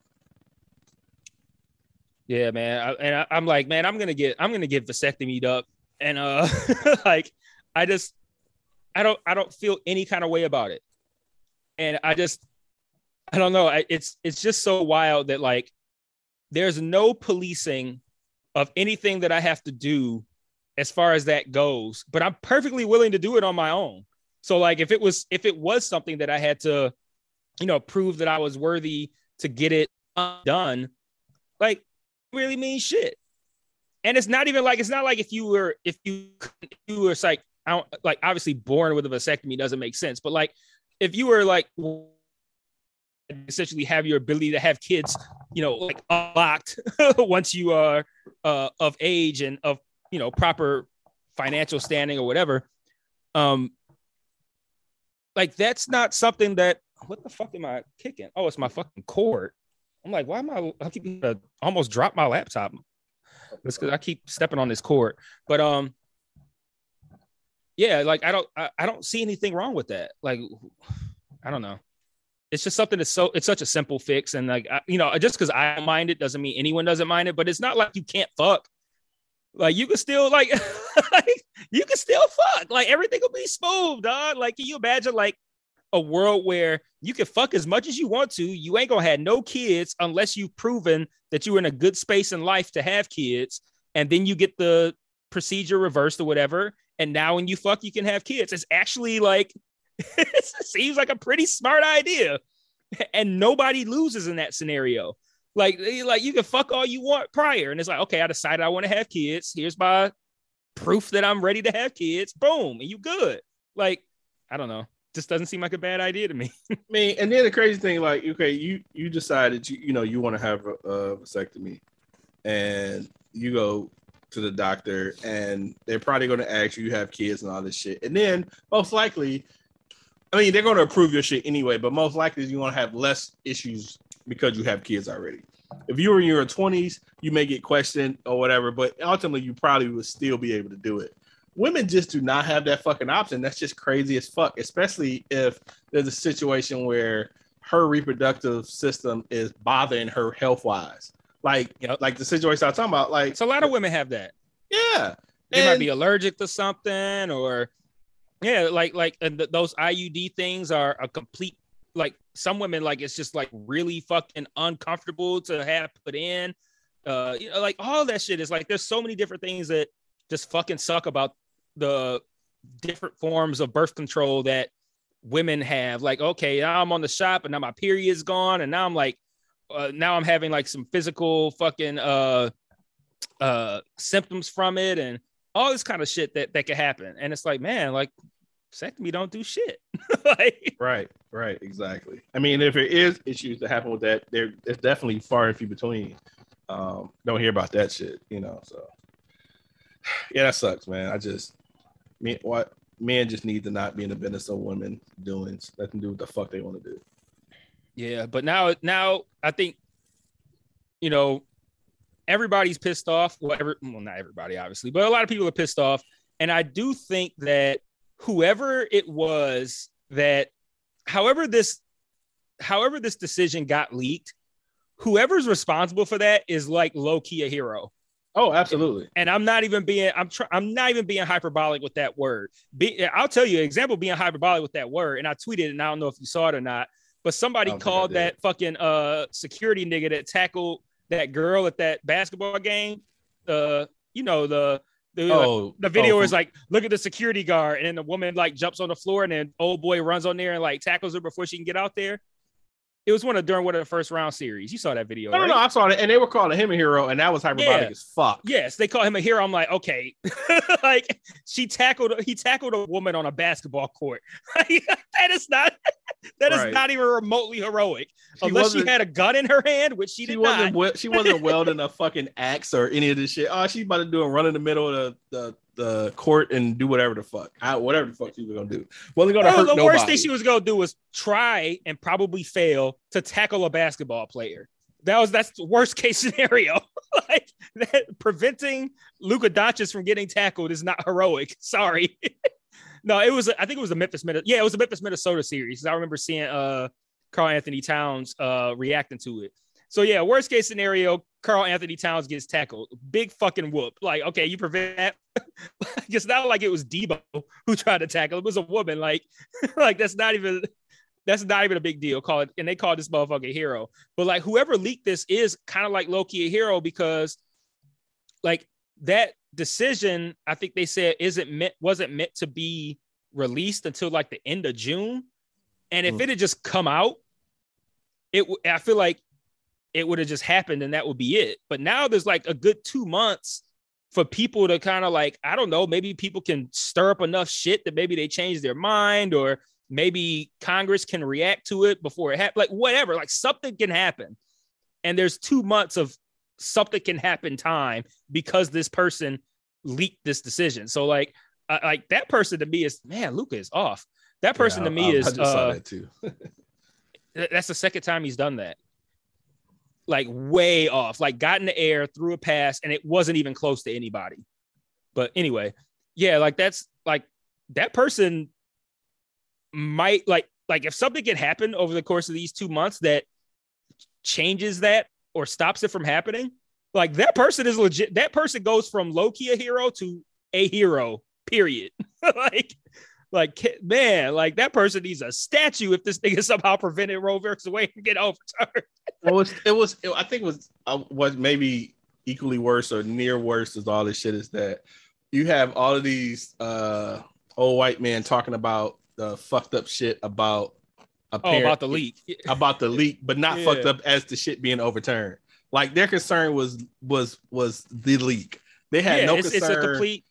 Yeah, man. I, and I, I'm like, man, I'm gonna get, I'm gonna get vasectomied up, and uh, <laughs> like, I just, I don't, I don't feel any kind of way about it, and I just, I don't know. It's, it's just so wild that like, there's no policing of anything that I have to do as far as that goes, but I'm perfectly willing to do it on my own. So like, if it was, if it was something that I had to, you know, prove that I was worthy to get it done, like really mean shit. And it's not even like it's not like if you were if you if you were like I don't like obviously born with a vasectomy doesn't make sense, but like if you were like essentially have your ability to have kids, you know, like unlocked <laughs> once you are uh, of age and of you know proper financial standing or whatever, um, like that's not something that what the fuck am I kicking? Oh, it's my fucking cord. I'm like, why am I? I keep almost drop my laptop. It's because I keep stepping on this cord. But um, yeah, like I don't, I, I don't see anything wrong with that. Like, I don't know. It's just something that's so. It's such a simple fix, and like I, you know, just because I don't mind it doesn't mean anyone doesn't mind it. But it's not like you can't fuck. Like you can still like, <laughs> like you can still fuck. Like everything will be smooth, dog. Like can you imagine like a world where you can fuck as much as you want to. You ain't gonna have no kids unless you've proven that you're in a good space in life to have kids, and then you get the procedure reversed or whatever. And now when you fuck, you can have kids. It's actually like <laughs> seems like a pretty smart idea, and nobody loses in that scenario. Like, like you can fuck all you want prior, and it's like, okay, I decided I want to have kids. Here's my proof that I'm ready to have kids. Boom, and you good. Like, I don't know just doesn't seem like a bad idea to me. <laughs> I mean, and then the crazy thing, like, okay, you you decided you you know you want to have a, a vasectomy, and you go to the doctor, and they're probably going to ask you, you have kids and all this shit, and then most likely, I mean, they're going to approve your shit anyway, but most likely you're going to have less issues because you have kids already. If you were in your 20s, you may get questioned or whatever, but ultimately you probably would still be able to do it. Women just do not have that fucking option. That's just crazy as fuck, especially if there's a situation where her reproductive system is bothering her health wise. Like, Yep. like the situation I'm talking about. Like, So a lot of women have that. yeah, They might be allergic to something, or yeah, like like and th- those IUD things are a complete. Like some women, like it's just like really fucking uncomfortable to have put in. Uh, you know, like all that shit is like there's so many different things that just fucking suck about the different forms of birth control that women have. Like, okay, now I'm on the shop and now my period's gone, and now I'm like, uh, now I'm having like some physical fucking uh uh symptoms from it and all this kind of shit that that could happen. And it's like, man, like vasectomy don't do shit. <laughs> like, Right, right, exactly. I mean, if it is issues that happen with that, there it's definitely far and few between. Um, don't hear about that shit, you know. So <sighs> yeah, that sucks, man. I just me what men just need to not be in the business of women doing nothing to do what the fuck they want to do. yeah, but now now I think you know everybody's pissed off. Well, every, well, not everybody, obviously, but a lot of people are pissed off. And I do think that whoever it was that, however this, however this decision got leaked, whoever's responsible for that is like low key a hero. Oh, absolutely. and I'm not even being I'm try, I'm not even being hyperbolic with that word. Be, I'll tell you an example being hyperbolic with that word, and I tweeted it, and I don't know if you saw it or not, but somebody I don't think I called that fucking uh security nigga that tackled that girl at that basketball game. Uh, you know the the Oh, the video oh, is like, look at the security guard, and then the woman like jumps on the floor, and then old boy runs on there and like tackles her before she can get out there. It was one of during one of the first round series. You saw that video, No, no, right? no, I saw it, and they were calling him a hero, and that was hyperbolic Yeah. as fuck. Yes, they call him a hero. I'm like, okay, <laughs> like she tackled he tackled a woman on a basketball court. <laughs> that is not that is Right. not even remotely heroic, She unless she had a gun in her hand, which she, She, did wasn't not. wel- she wasn't welding a fucking axe or any of this shit. Oh, she's about to do a run in the middle of the, the, the court and do whatever the fuck. I, whatever the fuck she was gonna do. Wasn't gonna No, hurt the nobody. worst thing she was gonna do was try and probably fail to tackle a basketball player. That was that's the worst <laughs> case scenario. <laughs> like that, preventing Luka Doncic from getting tackled is not heroic. <laughs> Sorry. no, it was. I think it was the Memphis Minnesota. Yeah, it was the Memphis Minnesota series. I remember seeing uh Karl Anthony Towns uh reacting to it. So yeah, worst case scenario, Karl Anthony Towns gets tackled. Big fucking whoop. Like, okay, you prevent that. <laughs> it's not like it was Deebo who tried to tackle. It was a woman. Like, <laughs> like that's not even that's not even a big deal. Call it, and they call this motherfucker a hero. But like whoever leaked this is kind of like Loki a hero because like that decision, I think they said isn't meant wasn't meant to be released until like the end of June. And if Mm. it had just come out, it I feel like it would have just happened and that would be it. But now there's like a good two months for people to kind of like, I don't know, maybe people can stir up enough shit that maybe they change their mind or maybe Congress can react to it before it happens. Like whatever, like something can happen. And there's two months of something can happen time because this person leaked this decision. So like, I like that person to me is man, Luka is off. That person Yeah, to me I, is I uh, that too. <laughs> That's the second time he's done that. Like way off, like got in the air, threw a pass, and it wasn't even close to anybody. But anyway, yeah, like that's like that person might like like if something can happen over the course of these two months that changes that or stops it from happening, like that person is legit. That person goes from low key a hero to a hero. Period. <laughs> like like man, like that person needs a statue if this nigga somehow prevented Roe versus Wade from getting overturned. It was it was it- I think it was uh, what maybe equally worse or near worse is all this shit is that you have all of these uh old white men talking about the fucked up shit about a Oh, about the leak. <laughs> about the leak, but not Yeah. fucked up as the shit being overturned. Like their concern was was was the leak. They had yeah, no it's, concern. it's a complete.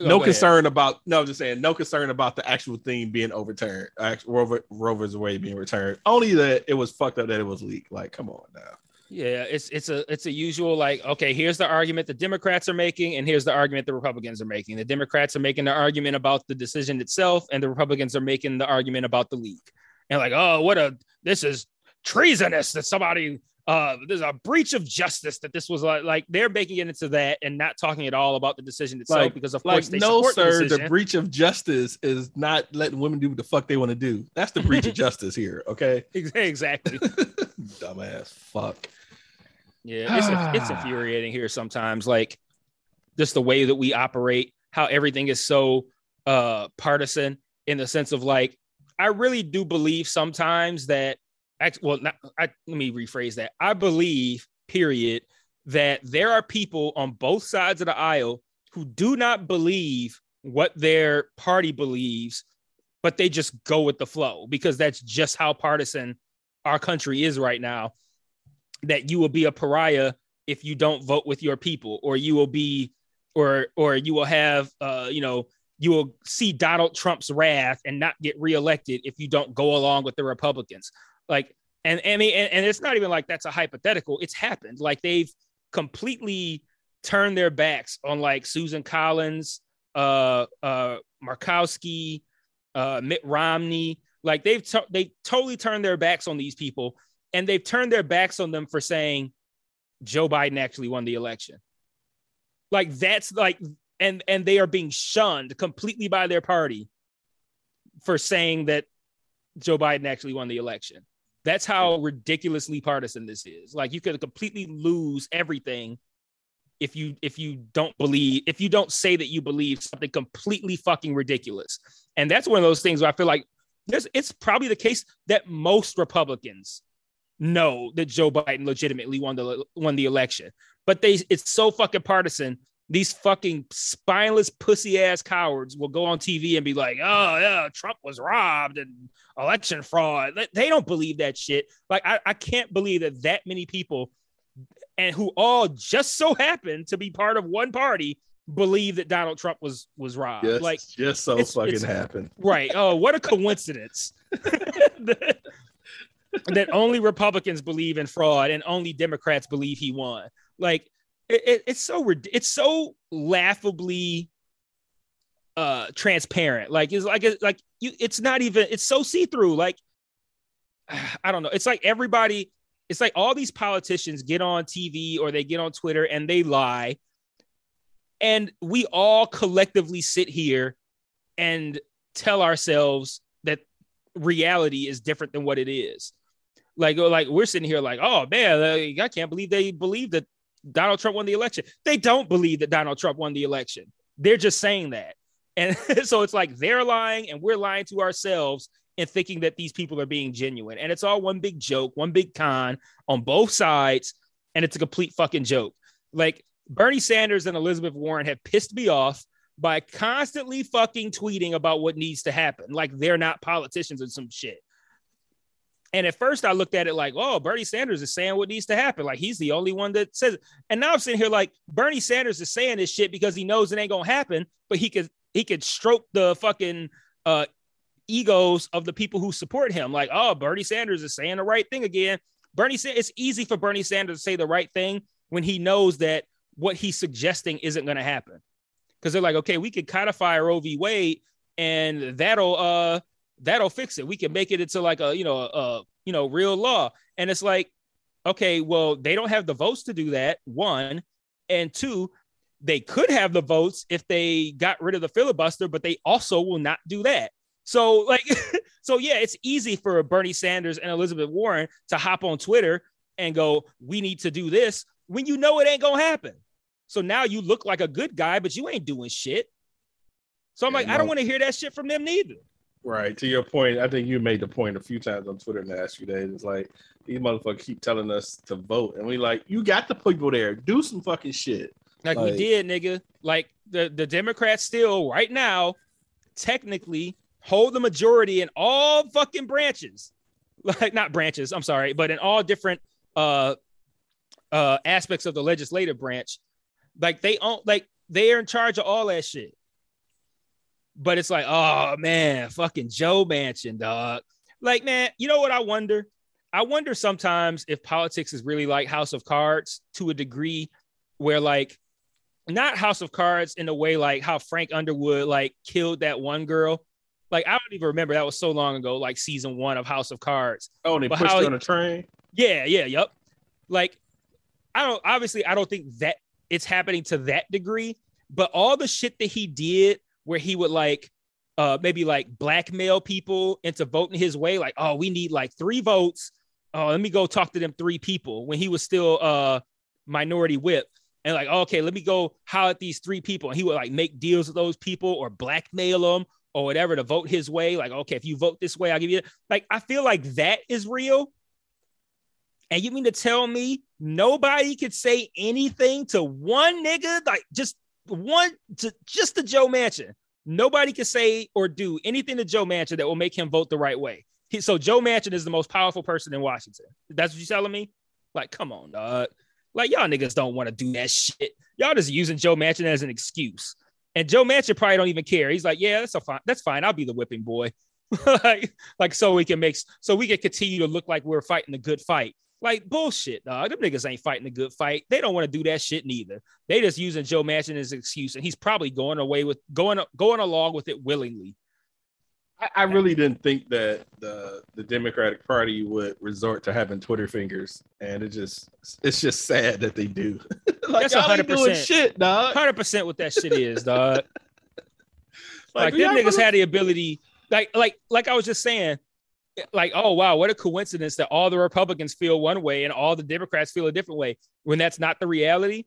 Oh, no go ahead. concern about no, I'm just saying no concern about the actual thing being overturned. Actual Rover Rover's way being returned. Only that it was fucked up that it was leaked. Like, come on now. Yeah, it's it's a it's a usual like okay, here's the argument the Democrats are making, and here's the argument the Republicans are making. The Democrats are making the argument about the decision itself, and the Republicans are making the argument about the leak. And like, oh, what a this is treasonous that somebody uh there's a breach of justice that this was like like they're making it into that and not talking at all about the decision itself Like- because of Like, course they no, sir, the the, breach of justice is not letting women do what the fuck they want to do. That's the breach of <laughs> justice here. Okay, exactly. <laughs> dumbass. Fuck. Yeah, it's it's <sighs> infuriating here sometimes. Like just the way that we operate, how everything is so uh partisan in the sense of like, I really do believe sometimes that. Well, not, I, let me rephrase that. I believe, period, that there are people on both sides of the aisle who do not believe what their party believes, but they just go with the flow because that's just how partisan our country is right now that you will be a pariah if you don't vote with your people or you will be or or you will have uh you know you will see Donald Trump's wrath and not get reelected if you don't go along with the Republicans. Like and I mean, and and it's not even like that's a hypothetical. It's happened. Like they've completely turned their backs on like Susan Collins uh uh Murkowski uh Mitt Romney. Like they've they totally turned their backs on these people and they've turned their backs on them for saying Joe Biden actually won the election. Like that's like and and they are being shunned completely by their party for saying that Joe Biden actually won the election. That's how ridiculously partisan this is. Like you could completely lose everything if you if you don't believe if you don't say that you believe something completely fucking ridiculous. And that's one of those things where I feel like there's it's probably the case that most Republicans know that Joe Biden legitimately won the won the election. But they it's so fucking partisan. These fucking spineless pussy ass cowards will go on TV and be like, "Oh yeah, Trump was robbed and election fraud." They- don't believe that shit. Like I, I can't believe that that many people and who all just so happen to be part of one party believe that Donald Trump was was robbed. Like just so it's- fucking it's- happened. Right. Oh, what a coincidence. that, <laughs> that only Republicans believe in fraud and only Democrats believe he won. Like it, it- it's so it's so laughably uh transparent. Like it's like it's like you it's not even it's so see-through. Like <sighs> I don't know. It's like everybody it's like all these politicians get on TV or they get on Twitter and they lie. And we all collectively sit here and tell ourselves that reality is different than what it is. Like, like we're sitting here like, oh man, like, I can't believe they believe that Donald Trump won the election. They don't believe that Donald Trump won the election. They're just saying that. And <laughs> so it's like they're lying and we're lying to ourselves and thinking that these people are being genuine. And it's all one big joke, one big con on both sides. And it's a complete fucking joke. Like Bernie Sanders and Elizabeth Warren have pissed me off by constantly fucking tweeting about what needs to happen. Like they're not politicians or some shit. And at first I looked at it like, oh, Bernie Sanders is saying what needs to happen. Like he's the only one that says it. And now I'm sitting here like Bernie Sanders is saying this shit because he knows it ain't gonna happen, but he could he could stroke the fucking uh egos of the people who support him. Like, oh, Bernie Sanders is saying the right thing again. Bernie it's easy for Bernie Sanders to say the right thing when he knows that what he's suggesting isn't gonna happen because they're like, okay, we could codify Roe v. Wade, and that'll uh that'll fix it. We can make it into like a you know a you know real law. And it's like, okay, well, they don't have the votes to do that. One, and two, they could have the votes if they got rid of the filibuster, but they also will not do that. So like, <laughs> so yeah, it's easy for Bernie Sanders and Elizabeth Warren to hop on Twitter and go, "We need to do this," when you know it ain't gonna happen. So now you look like a good guy, but you ain't doing shit. So I'm Yeah, like, I don't want to hear that shit from them neither. Right. To your point, I think you made the point a few times on Twitter in the last few days. It's like these motherfuckers keep telling us to vote, and we like, you got the people there. Do some fucking shit. Like, we Like- did, nigga. Like the, the Democrats still right now technically hold the majority in all fucking branches. <laughs> Like not branches, I'm sorry, but in all different uh uh aspects of the legislative branch. Like they own like they are in charge of all that shit. But it's like, oh man, fucking Joe Manchin, dog. Like, man, you know what I wonder? I wonder sometimes if politics is really like House of Cards to a degree where like not House of Cards in a way like how Frank Underwood like killed that one girl, Like I don't even remember that was so long ago, like season one of House of Cards. Oh, and they But pushed how- her on a train. Yeah, yeah, yep. Like I don't obviously I don't think that it's happening to that degree, but all the shit that he did where he would like uh maybe like blackmail people into voting his way, like, oh, we need like three votes. Oh, let me go talk to them three people when he was still uh minority whip. And like, okay, let me go holler at these three people. And he would like make deals with those people or blackmail them or whatever to vote his way. Like, okay, if you vote this way, I'll give you. Like, I feel like that is real. And you mean to tell me nobody could say anything to one nigga, like just one, to, just to Joe Manchin? Nobody can say or do anything to Joe Manchin that will make him vote the right way. He, so Joe Manchin is the most powerful person in Washington. That's what you're telling me? Like, come on, dog. Like y'all niggas don't want to do that shit. Y'all just using Joe Manchin as an excuse. And Joe Manchin probably don't even care. He's like, yeah, that's a fine. That's fine. I'll be the whipping boy. <laughs> like, like so we can make so we can continue to look like we're fighting a good fight. Like bullshit, dog. Them niggas ain't fighting a good fight. They don't want to do that shit neither. They just using Joe Manchin as an excuse, and he's probably going away with going going along with it willingly. I, I really didn't think that the the Democratic Party would resort to having Twitter fingers, and it just it's just sad that they do. <laughs> like, That's doing 100%. shit, dog. Hundred percent what that shit is, dog. <laughs> like y'all them niggas really- had the ability, like like like I was just saying, like oh wow, what a coincidence that all the Republicans feel one way and all the Democrats feel a different way when that's not the reality.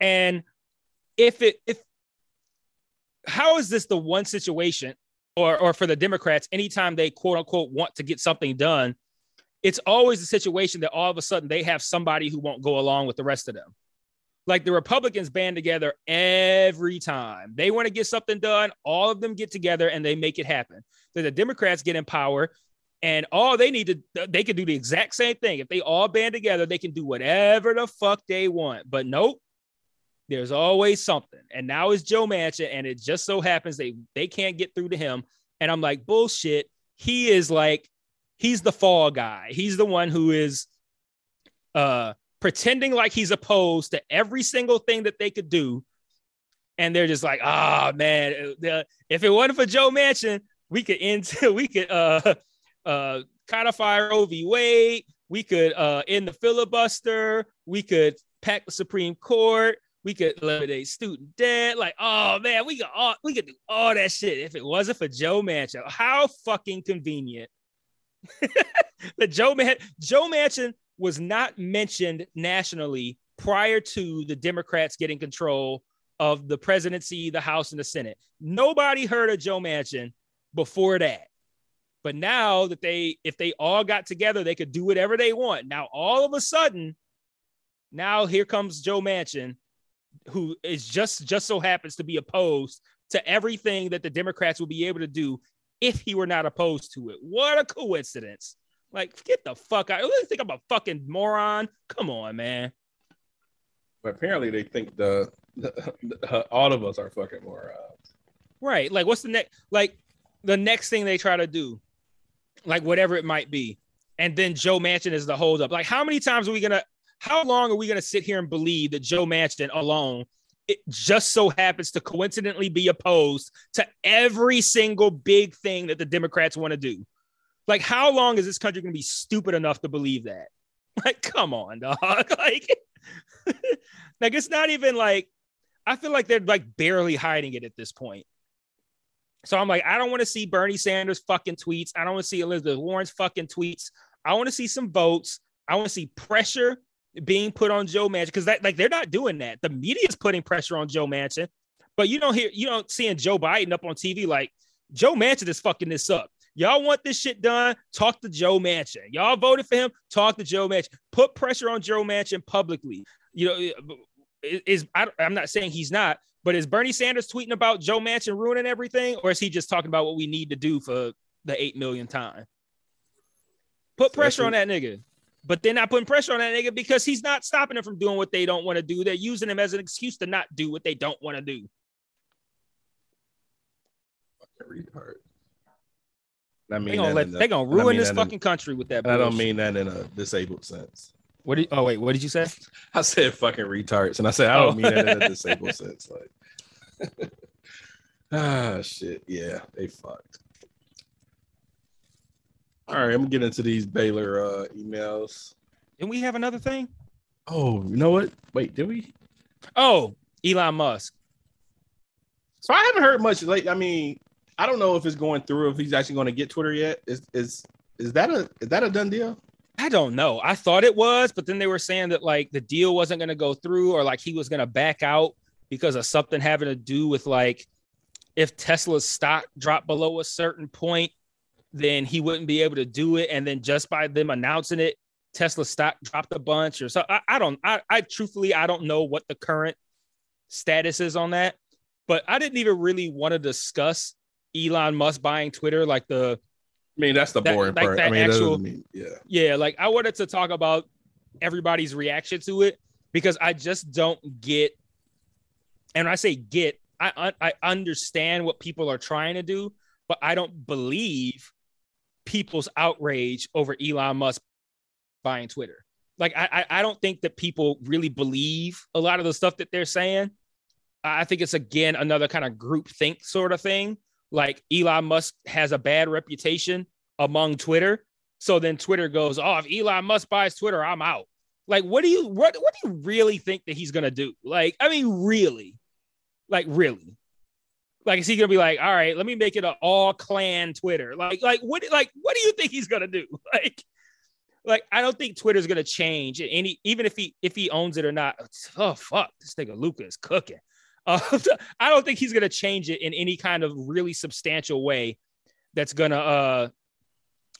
And if it if how is this the one situation or or for the Democrats anytime they quote unquote want to get something done, it's always a situation that all of a sudden they have somebody who won't go along with the rest of them. Like the Republicans band together every time they want to get something done. All of them get together and they make it happen. Then the Democrats get in power, and all they need to they can do the exact same thing. If they all band together, they can do whatever the fuck they want. But nope, there's always something. And now it's Joe Manchin, and it just so happens they they can't get through to him. And I'm like, bullshit. He is like, he's the fall guy. He's the one who is uh pretending like he's opposed to every single thing that they could do. And they're just like, ah, man, if it wasn't for Joe Manchin, we could end, <laughs> we could uh, uh, codify Roe v. Wade. We could uh, end the filibuster. We could pack the Supreme Court. We could eliminate student debt. Like, oh man, we could all we could do all that shit if it wasn't for Joe Manchin. How fucking convenient <laughs> that Joe Man Joe Manchin was not mentioned nationally prior to the Democrats getting control of the presidency, the House, and the Senate. Nobody heard of Joe Manchin before that. But now that they, if they all got together, they could do whatever they want. Now, all of a sudden, now here comes Joe Manchin, who is just just so happens to be opposed to everything that the Democrats will be able to do if he were not opposed to it. What a coincidence. Like, get the fuck out. You think I'm a fucking moron? Come on, man. But apparently, they think the, the all of us are fucking morons. Right. Like, what's the next like the next thing they try to do? Like whatever it might be. And then Joe Manchin is the holdup. Like, how many times are we gonna how long are we gonna sit here and believe that Joe Manchin alone it just so happens to coincidentally be opposed to every single big thing that the Democrats want to do? Like, how long is this country gonna be stupid enough to believe that? <laughs> Like, come on, dog. <laughs> like, <laughs> like it's not even like I feel like they're like barely hiding it at this point. So I'm like, I don't want to see Bernie Sanders fucking tweets. I don't want to see Elizabeth Warren's fucking tweets. I want to see some votes. I want to see pressure being put on Joe Manchin because that like they're not doing that. The media is putting pressure on Joe Manchin, but you don't hear you don't seeing Joe Biden up on TV like Joe Manchin is fucking this up. Y'all want this shit done? Talk to Joe Manchin. Y'all voted for him. Talk to Joe Manchin. Put pressure on Joe Manchin publicly. You know, is I, I'm not saying he's not, but is Bernie Sanders tweeting about Joe Manchin ruining everything, or is he just talking about what we need to do for the eight million time? Put pressure on that nigga, but they're not putting pressure on that nigga because he's not stopping them from doing what they don't want to do. They're using him as an excuse to not do what they don't want to do. Retard. I mean, They gonna that let in a- they gonna and I ruin mean this that in- fucking country with that. and I don't mean that in a disabled sense. What did? Oh wait, what did you say? <laughs> I said fucking retards, and I said I don't Oh. mean that in a <laughs> disabled sense. Like, <laughs> ah, shit. Yeah, they fucked. All right, I'm gonna get into these Baylor uh, emails. And we have another thing. Oh, you know what? Wait, did we? Oh, Elon Musk. So I haven't heard much. Like, I mean, I don't know if it's going through. If he's actually going to get Twitter yet. Is is is that a is that a done deal? I don't know. I thought it was, but then they were saying that like the deal wasn't going to go through or like he was going to back out because of something having to do with like if Tesla's stock dropped below a certain point, then he wouldn't be able to do it. And then just by them announcing it, Tesla stock dropped a bunch or so. I, I don't, I, I truthfully, I don't know what the current status is on that, but I didn't even really want to discuss Elon Musk buying Twitter, like the, I mean, that's the That- boring like part. I mean, actual- mean, yeah. yeah, like I wanted to talk about everybody's reaction to it because I just don't get, and when I say get, I I understand what people are trying to do, but I don't believe people's outrage over Elon Musk buying Twitter. Like I I don't think that people really believe a lot of the stuff that they're saying. I I think it's again another kind of group think sort of thing. Like Elon Musk has a bad reputation among Twitter. So then Twitter goes, "Oh, if Elon Musk buys Twitter, I'm out." Like, what do you what what do you really think that he's gonna do? Like, I mean, really, like really, like is he gonna be like, "All right, let me make it an all clan Twitter"? Like, like what like what do you think he's gonna do? <laughs> Like, like I don't think Twitter's gonna change any, even if he if he owns it or not. Oh fuck, this nigga Luka is cooking. Uh, <laughs> I don't think he's gonna change it in any kind of really substantial way that's gonna uh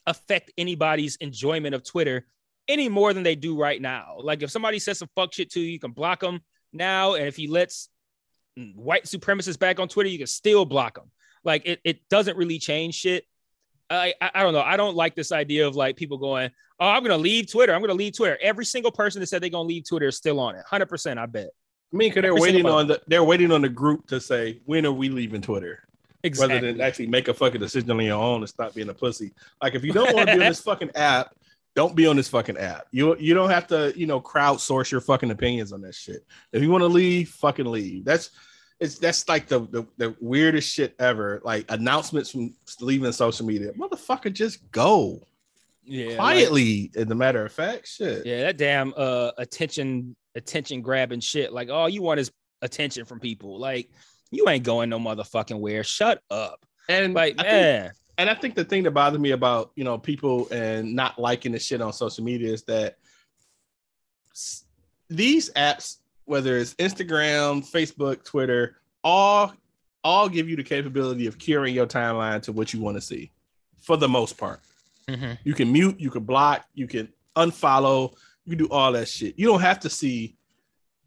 affect anybody's enjoyment of Twitter any more than they do right now. Like if somebody says some fuck shit to you, you can block them now, and if he lets white supremacists back on Twitter, you can still block them. Like it, it doesn't really change shit. I, I I don't know. I don't like this idea of like people going, "Oh, I'm gonna leave Twitter. I'm gonna leave Twitter." Every single person that said they're gonna leave Twitter is still on it. Hundred percent, I bet. I mean, because they're waiting on the they're waiting on the group to say when are we leaving Twitter, Exactly. rather than actually make a fucking decision on your own and stop being a pussy. Like if you don't want to be on this <laughs> fucking app, don't be on this fucking app. You you don't have to you know crowdsource your fucking opinions on that shit. If you want to leave, fucking leave. That's it's that's like the, the the weirdest shit ever. Like announcements from leaving social media, motherfucker, just go yeah, like- quietly. as a matter of fact, shit. Yeah, that damn uh attention attention grabbing shit. Like all you want is attention from people. Like you ain't going no motherfucking where. Shut up. And Like I think- man, and I think the thing that bothers me about you know people and not liking the shit on social media is that these apps, whether it's Instagram, Facebook, Twitter, all all give you the capability of curing your timeline to what you want to see, for the most part. Mhm. You can mute, you can block, you can unfollow, you do all that shit. You don't have to see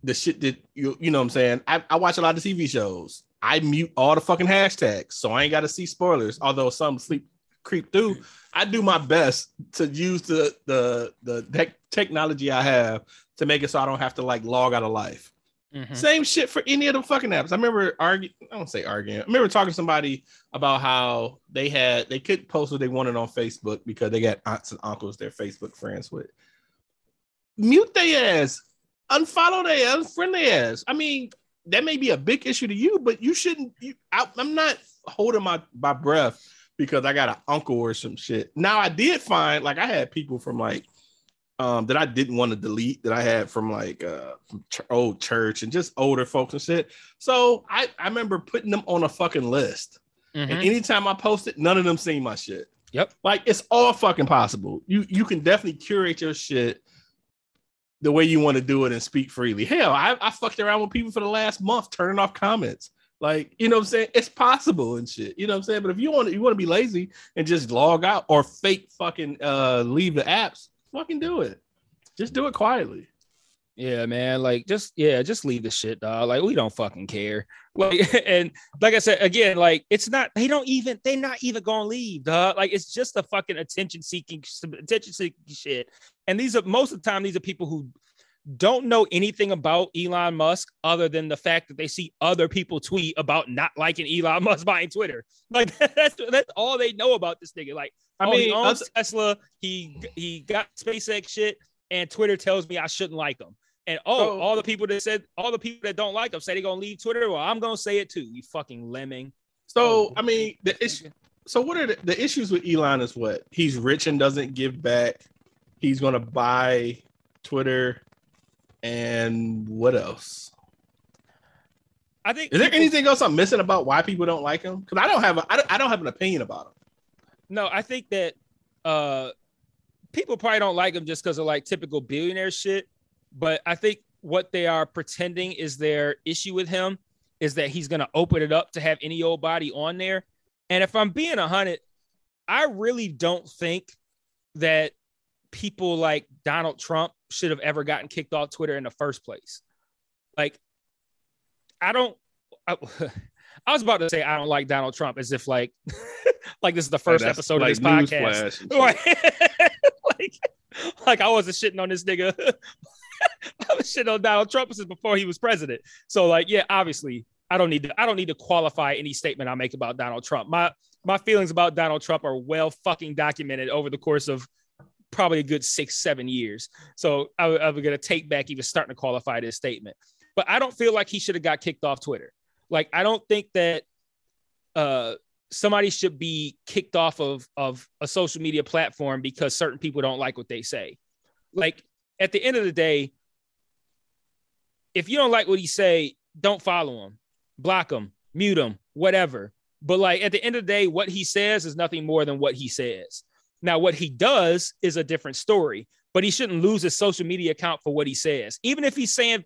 the shit that you you know what I'm saying. I, I watch a lot of TV shows. I mute all the fucking hashtags, so I ain't got to see spoilers. Although some sleep creep through, I do my best to use the the the tech technology I have to make it so I don't have to like log out of life. Mhm. Same shit for any of the fucking apps. I remember arguing. I don't say arguing. I remember talking to somebody about how they had they couldn't post what they wanted on Facebook because they got aunts and uncles they're Facebook friends with. Mute their ass, unfollow their ass, friend their ass. I mean, that may be a big issue to you, but you shouldn't. You, I, I'm not holding my my breath because I got an uncle or some shit. Now I did find like I had people from like um that I didn't want to delete that I had from like uh from ch- old church and just older folks and shit. So I I remember putting them on a fucking list. Mhm. And anytime I post it, none of them seen my shit. Yep. Like it's all fucking possible. You you can definitely curate your shit the way you want to do it and speak freely. Hell, I, I fucked around with people for the last month turning off comments. Like, you know what I'm saying? It's possible and shit. You know what I'm saying? But if you want to you want to be lazy and just log out or fake fucking uh leave the apps, fucking do it. Just do it quietly. Yeah, man. Like, just yeah, just leave the shit, dog. Like, we don't fucking care. <laughs> Like, <laughs> and like I said again, like it's not. They don't even. They're not even gonna leave, dog. Like, it's just a fucking attention seeking, attention seeking shit. And these are most of the time these are people who don't know anything about Elon Musk other than the fact that they see other people tweet about not liking Elon <laughs> Musk buying Twitter. Like that's that's all they know about this nigga. Like, I oh, he mean, owns Tesla. He he got SpaceX shit, and Twitter tells me I shouldn't like him. And oh, all the people that said all the people that don't like him say they're gonna leave Twitter. Well, I'm gonna say it too. You fucking lemming. So Oh, I mean, the issue. So what are the, the issues with Elon? Is what he's rich and doesn't give back. He's gonna buy Twitter, and what else? I think Is there people- anything else I'm missing about why people don't like him? Because I don't have a, I don't, I don't have an opinion about him. No, I think that uh people probably don't like him just because of like typical billionaire shit. But I think what they are pretending is their issue with him is that he's gonna open it up to have any old body on there. And if I'm being a hundred, I really don't think that people like Donald Trump should have ever gotten kicked off Twitter in the first place. Like, I don't. I, <laughs> I was about to say I don't like Donald Trump as if like, <laughs> like this is the first Like, episode like of this podcast. Right. <laughs> like, like I wasn't shitting on this nigga. <laughs> I was shit on Donald Trump since before he was president. So like, yeah, obviously, I don't need to. I don't need to qualify any statement I make about Donald Trump. My my feelings about Donald Trump are well fucking documented over the course of probably a good six seven years. So I, I'm gonna take back even starting to qualify this statement. But I don't feel like he should have got kicked off Twitter. Like I don't think that uh somebody should be kicked off of of a social media platform because certain people don't like what they say. Like at the end of the day, if you don't like what he say, don't follow him, block him, mute him, whatever. But like at the end of the day, what he says is nothing more than what he says. Now, what he does is a different story, but he shouldn't lose his social media account for what he says, even if he's saying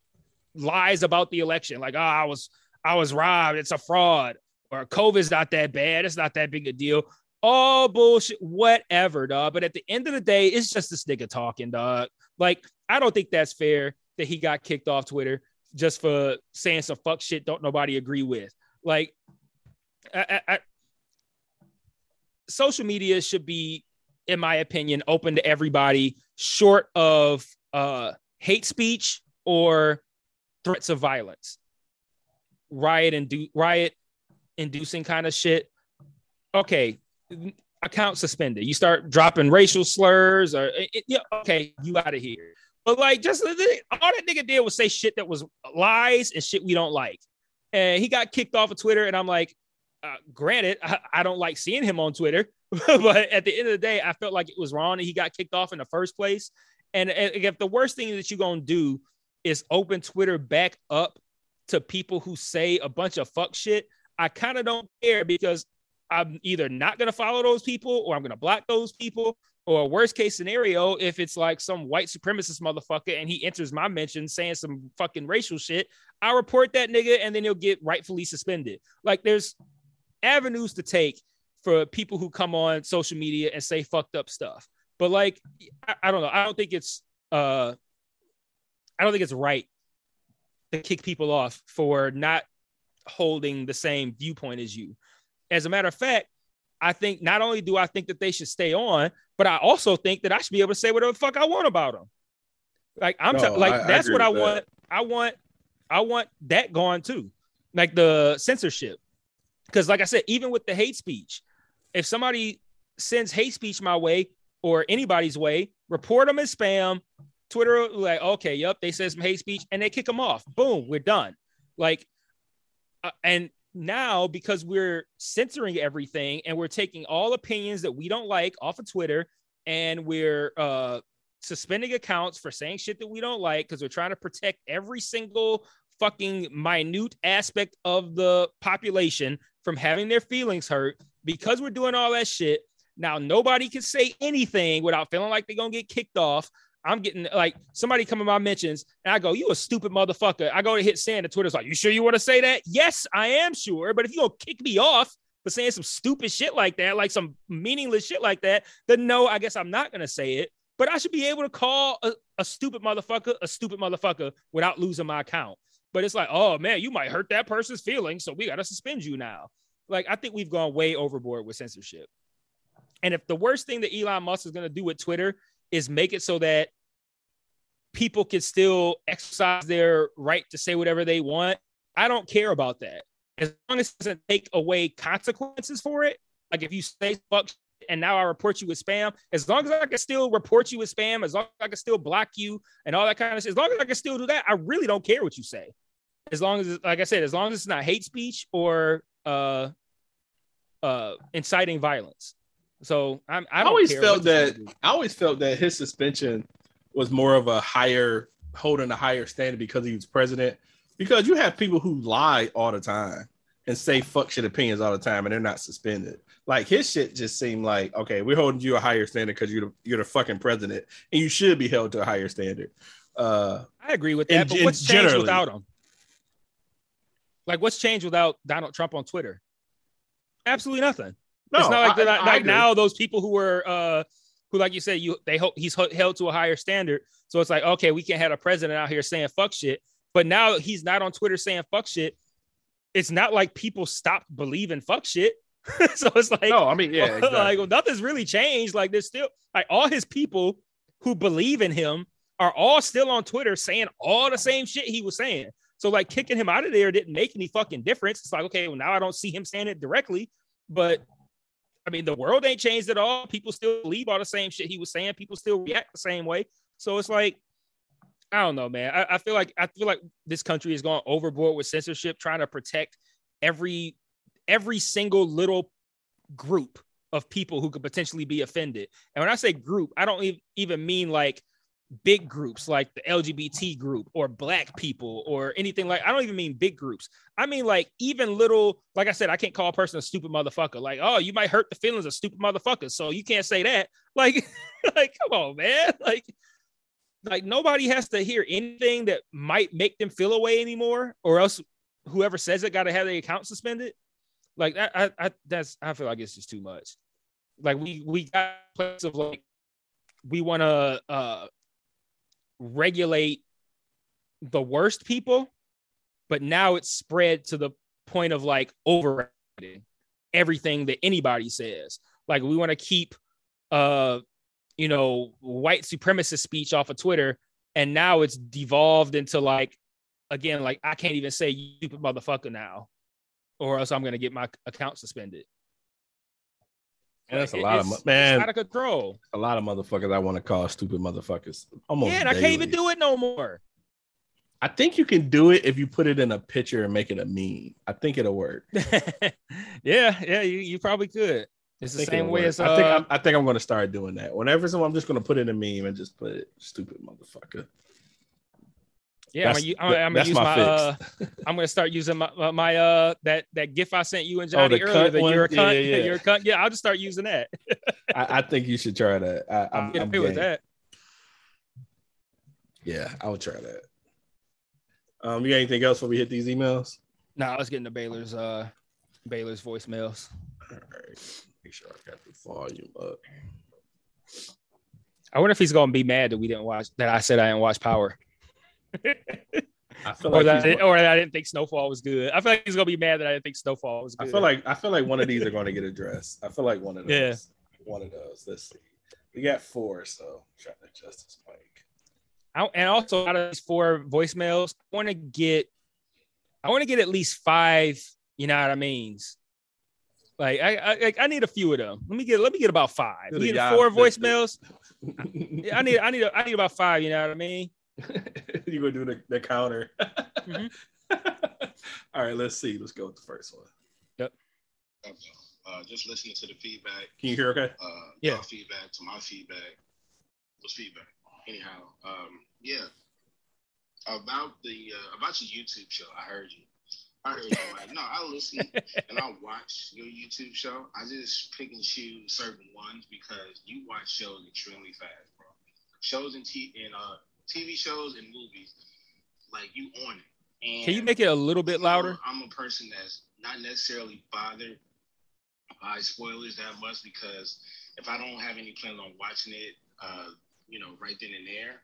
lies about the election, like, oh, I was I was robbed, it's a fraud, or COVID's not that bad, it's not that big a deal. All bullshit, whatever, dog. But at the end of the day, it's just this nigga talking, dog. Like, I don't think that's fair that he got kicked off Twitter just for saying some fuck shit don't nobody agree with. Like, I, I, I, social media should be, in my opinion, open to everybody, short of uh, hate speech or threats of violence, riot and do riot inducing kind of shit. Okay, account suspended. You start dropping racial slurs or it, yeah, okay, you out of here. But like, just all that nigga did was say shit that was lies and shit we don't like. And he got kicked off of Twitter, and I'm like, uh, granted, I, I don't like seeing him on Twitter, <laughs> but at the end of the day, I felt like it was wrong that he got kicked off in the first place. And, and if the worst thing that you're gonna do is open Twitter back up to people who say a bunch of fuck shit, I kind of don't care because I'm either not gonna follow those people or I'm gonna block those people. Or worst case scenario, if it's like some white supremacist motherfucker and he enters my mention saying some fucking racial shit, I report that nigga and then he'll get rightfully suspended. Like there's avenues to take for people who come on social media and say fucked up stuff. But like, I, I don't know. I don't think it's uh I don't think it's right to kick people off for not holding the same viewpoint as you. As a matter of fact, I think not only do I think that they should stay on, but I also think that I should be able to say whatever the fuck I want about them. Like I'm No, t- like I- I that's agree what I with that. want. I want I want that gone too. Like the censorship. Because like I said, even with the hate speech, if somebody sends hate speech my way or anybody's way, report them as spam. Twitter like, okay, yep, they said some hate speech and they kick them off. Boom, we're done. Like, uh, and now because we're censoring everything and we're taking all opinions that we don't like off of Twitter and we're uh suspending accounts for saying shit that we don't like because we're trying to protect every single fucking minute aspect of the population from having their feelings hurt because we're doing all that shit. Now nobody can say anything without feeling like they're gonna get kicked off. I'm getting like somebody come in my mentions and I go, You a stupid motherfucker. I go to hit send and Twitter's like, You sure you want to say that? Yes, I am sure. But if you gonna kick me off for saying some stupid shit like that, like some meaningless shit like that, then no, I guess I'm not gonna say it. But I should be able to call a, a stupid motherfucker a stupid motherfucker without losing my account. But it's like, oh man, you might hurt that person's feelings, so we gotta suspend you now. Like, I think we've gone way overboard with censorship. And if the worst thing that Elon Musk is gonna do with Twitter is make it so that people can still exercise their right to say whatever they want, I don't care about that. As long as it doesn't take away consequences for it, like if you say fuck and now I report you with spam, as long as I can still report you with spam, as long as I can still block you and all that kind of shit, as long as I can still do that, I really don't care what you say. As long as, like I said, as long as it's not hate speech or uh uh, inciting violence. So I'm, I I always felt that. I always felt that his suspension was more of a higher holding a higher standard because he was president. Because you have people who lie all the time and say fuck shit opinions all the time and they're not suspended. Like his shit just seemed like okay, we're holding you a higher standard because you're the, you're the fucking president and you should be held to a higher standard. Uh, I agree with that. But what's changed without him? Like, what's changed without Donald Trump on Twitter? Absolutely nothing. No, it's not like, I- like, I like now those people who were uh who like you said you they hope he's held to a higher standard. So it's like okay we can't have a president out here saying fuck shit. But now he's not on twitter saying fuck shit. It's not like people stopped believing fuck shit. <laughs> So it's like No, I mean yeah, <laughs> exactly. like well, nothing's really changed. Like there's still like all his people who believe in him are all still on twitter saying all the same shit he was saying. So like kicking him out of there didn't make any fucking difference. It's like okay well now i don't see him saying it directly but I mean, the world ain't changed at all. People still believe all the same shit he was saying. People still react the same way. So it's like, I don't know, man. I, I feel like I feel like this country is going overboard with censorship, trying to protect every every single little group of people who could potentially be offended. And when I say group, I don't even mean like big groups like the LGBT group or black people or anything like I don't even mean big groups. I mean like even little like I said I can't call a person a stupid motherfucker. Like, "Oh, you might hurt the feelings of stupid motherfuckers." So you can't say that. <laughs> Like like come on, man. <laughs> Like like nobody has to hear anything that might make them feel away anymore or else whoever says it got to have their account suspended. Like that I, I that's I feel like it's just too much. Like we we got place of like we want to uh regulate the worst people, but now it's spread to the point of like overriding everything that anybody says. Like we want to keep uh you know white supremacist speech off of Twitter, and now it's devolved into like again, like I can't even say you motherfucker now, or else I'm gonna get my account suspended. And that's a It- lot of it's- mo- it's man. out of control. a lot of motherfuckers I want to call stupid motherfuckers. Almost yeah, and I can't even do it no more. I think you can do it if you put it in a picture and make it a meme. I think it'll work. <laughs> yeah, yeah, you, you probably could. It's the same way work. as I think uh, I'm, I think I'm going to start doing that. Whenever someone, I'm just going to put in a meme and just put it, stupid motherfucker. Yeah. I'm gonna, u- I'm, I'm gonna use my my. Uh. I'm gonna start using my my, my uh that that gif I sent you and <laughs> Oh, Johnny the earlier. cunt The one? you're a Yeah, cunt. yeah, <laughs> Yeah, yeah. you're a cunt. Yeah, I'll just start using that. <laughs> I, I think you should try that. I, I'm, I'm, I'm with that. Yeah, I would try that. Um, you got anything else before we hit these emails? Now let's get into Baylor's uh Baylor's voicemails. All right, make sure I got the volume up. I wonder if he's gonna be mad that we didn't watch that I said I didn't watch Power. <laughs> I or like that, or that I didn't think Snowfall was good. I feel like he's gonna be mad that I didn't think Snowfall was good. I feel like I feel like one of these are going to get addressed. I feel like one of <laughs> those. Yeah. One of those. Let's see. We got four, so try to adjust this mic. I, and also out of these four voicemails, I want to get, I want to get at least five. You know what I mean? Like I, I, like, I need a few of them. Let me get, let me get about five. We get four voicemails. Yeah, I need, I need, I need about five. You know what I mean? <laughs> you gonna do the, the counter. Mhm. <laughs> All right, let's see. Let's go with the first one. Yep. Uh, just listening to the feedback, Can you hear okay? uh, Yeah. y'all feedback to my feedback was feedback. Anyhow, um, yeah. About the uh, about your YouTube show, I heard you. I heard you. Like, no, I listen <laughs> and I watch your YouTube show. I just pick and choose certain ones because you watch shows extremely fast, bro. Shows and t- and uh, TV shows and movies, like you on it. And Can you make it a little bit louder? I'm a person that's not necessarily bothered by spoilers that much because if I don't have any plans on watching it, uh, you know, right then and there,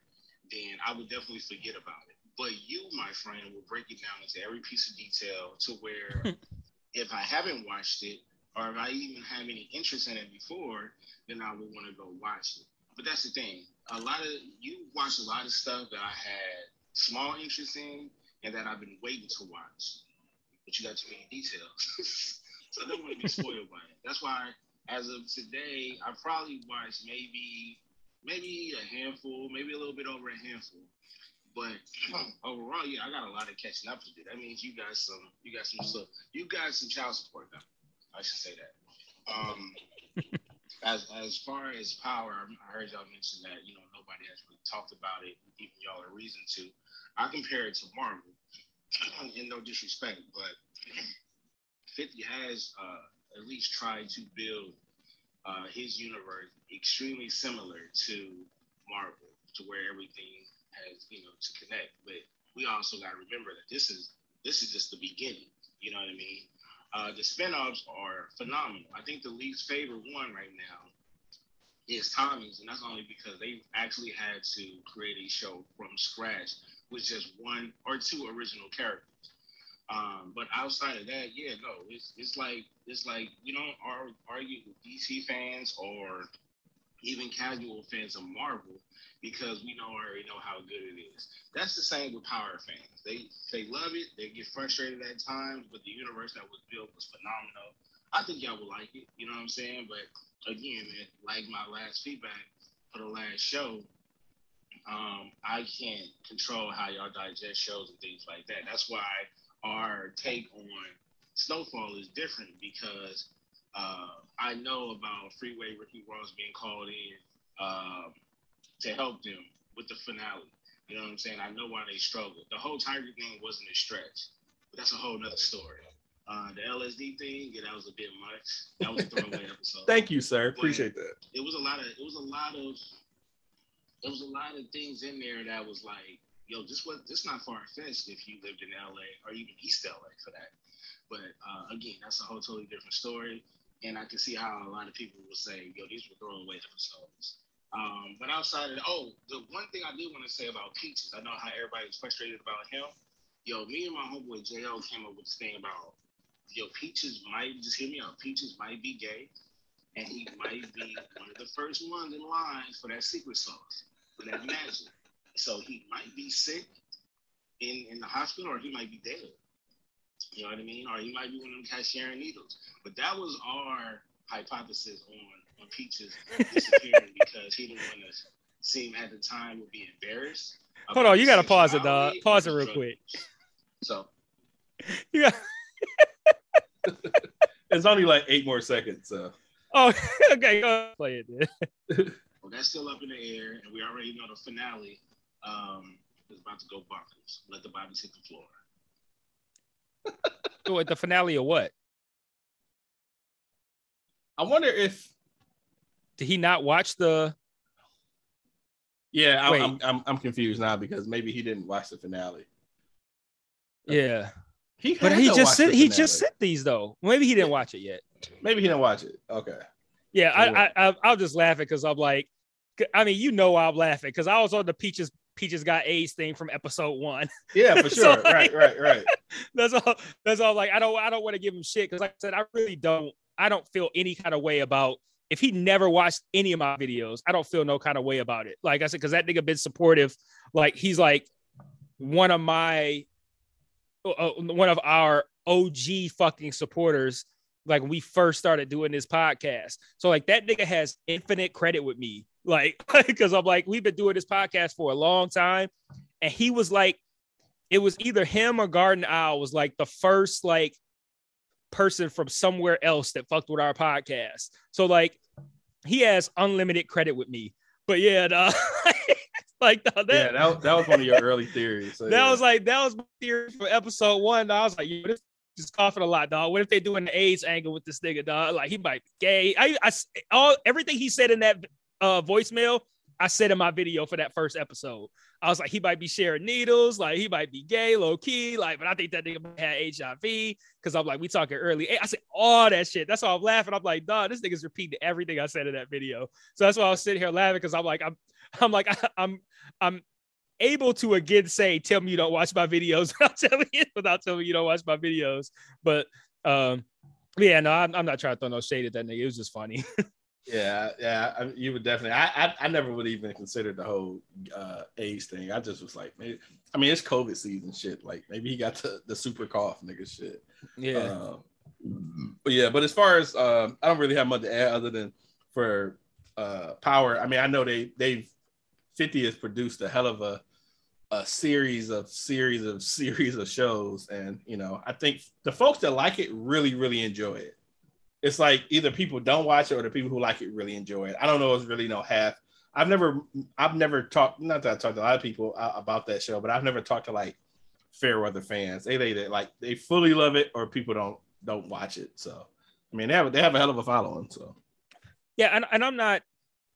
then I would definitely forget about it. But you, my friend, will break it down into every piece of detail to where <laughs> if I haven't watched it or if I even have any interest in it before, then I would want to go watch it. But that's the thing. A lot of you watch a lot of stuff that I had small interest in and that I've been waiting to watch. But you got too many details. <laughs> so I don't want to be spoiled by it. That's why as of today, I probably watched maybe maybe a handful, maybe a little bit over a handful. But <clears throat> overall, yeah, I got a lot of catching up to do. That means you got some you got some stuff you got some child support now. I should say that. Um, <laughs> as as far as power, I heard y'all mention that you know nobody has really talked about it, even y'all a reason to. I compare it to Marvel, <clears throat> in no disrespect, but <clears throat> 50 has uh, at least tried to build uh, his universe extremely similar to Marvel, to where everything has you know to connect. But we also got to remember that this is this is just the beginning. You know what I mean? Uh, the spinoffs are phenomenal. I think the least favorite one right now is Tommy's, and that's only because they actually had to create a show from scratch with just one or two original characters. Um, but outside of that, yeah, no, it's it's like it's like you don't argue with DC fans or even casual fans of Marvel because we know already know how good it is. That's the same with Power fans. They they love it. They get frustrated at times, but the universe that was built was phenomenal. I think y'all will like it. You know what I'm saying? But again, man, like my last feedback for the last show, um, I can't control how y'all digest shows and things like that. That's why our take on Snowfall is different because uh, I know about Freeway Ricky Ross being called in. Um, to help them with the finale. You know what I'm saying? I know why they struggled. The whole Tiger thing wasn't a stretch, but that's a whole nother story. Uh, the LSD thing, yeah, that was a bit much. That was a throwaway <laughs> episode. Thank you, sir. Appreciate that. It was a lot of. It was a lot of. It was a lot of things in there that was like, yo, this was this not far fetched if you lived in LA or even East LA for that. But uh, again, that's a whole totally different story, and I can see how a lot of people will say, yo, these were throwaway episodes. Um, but outside of oh, the one thing I did want to say about Peaches, I know how everybody was frustrated about him. Yo, me and my homeboy JL came up with this thing about yo, Peaches might just hear me out. Peaches might be gay, and he might be one of the first ones in line for that secret sauce, for that magic. So he might be sick in, in the hospital, or he might be dead. You know what I mean? Or he might be one of them cats sharing needles. But that was our hypothesis on on Peaches disappearing <laughs> because he didn't want to seem at the time would be embarrassed. Hold on, you gotta pause it, dog. Pause it real quick. So <laughs> you got. <laughs> it's only like eight more seconds. So. Oh, okay. Go play it. Then. well, that's still up in the air, and we already know the finale um, is about to go bonkers. Let the bodies hit the floor. What the finale of what? I wonder if did he not watch the? Yeah, I, I'm, I'm I'm confused now because maybe he didn't watch the finale. Yeah, he but he just sent he just sent these though. Maybe he didn't watch it yet. Maybe he didn't watch it. Okay. Yeah, I, I, I I'll just laugh it because I'm like, I mean, you know, I'm laughing because I was on the peaches Peaches got AIDS thing from episode one. Yeah, for <laughs> sure. so, like, right, right, right. <laughs> That's all. That's all. Like, I don't, I don't want to give him shit because, like I said, I really don't. I don't feel any kind of way about if he never watched any of my videos, I don't feel no kind of way about it. Like I said, because that nigga been supportive. Like he's like one of my, uh, one of our OG fucking supporters. Like we first started doing this podcast, so like that nigga has infinite credit with me. <laughs> Like <laughs> because I'm like we've been doing this podcast for a long time, and he was like, it was either him or Garden Owl was like the first like person from somewhere else that fucked with our podcast. So like he has unlimited credit with me. But yeah, <laughs> the, like the, that, yeah, that, that was one of your early theories. So <laughs> that yeah. was like that was my theory for episode one. I was like, yo, this is coughing a lot, dog. What if they doing the AIDS angle with this nigga, dog? Like he might be gay. I, I all everything he said in that uh voicemail, I said in my video for that first episode. I was like, he might be sharing needles, like he might be gay, low key, like, but I think that nigga had HIV because I'm like, we talking early. I said all that shit. That's why I'm laughing. I'm like, dog, this nigga's repeating everything I said in that video. So that's why I was sitting here laughing because I'm like, I'm, <laughs> I'm like, I, <laughs> I'm, I'm able to again say, tell me you don't watch my videos <laughs> without telling you without telling you don't watch my videos. But um, yeah, no, I'm, I'm not trying to throw no shade at that nigga. It was just funny. Yeah, yeah, I, you would definitely. I, I, I never would even consider the whole uh, AIDS thing. I just was like, maybe, I mean, it's COVID season shit. Like maybe he got the, the super cough nigga shit. Yeah. Uh, but yeah, but as far as uh, I don't really have much to add other than for uh, Power. I mean, I know they they've 50 has produced a hell of a a series of series of <laughs> series of shows, and you know, I think the folks that like it really really enjoy it. It's like either people don't watch it or the people who like it really enjoy it. I don't know. It's really no half. I've never, I've never talked. Not that I talked to a lot of people about that show, but I've never talked to like fair weather fans. They they, they like they fully love it, or people don't don't watch it. So I mean, they have they have a hell of a following. So Yeah, and, and I'm not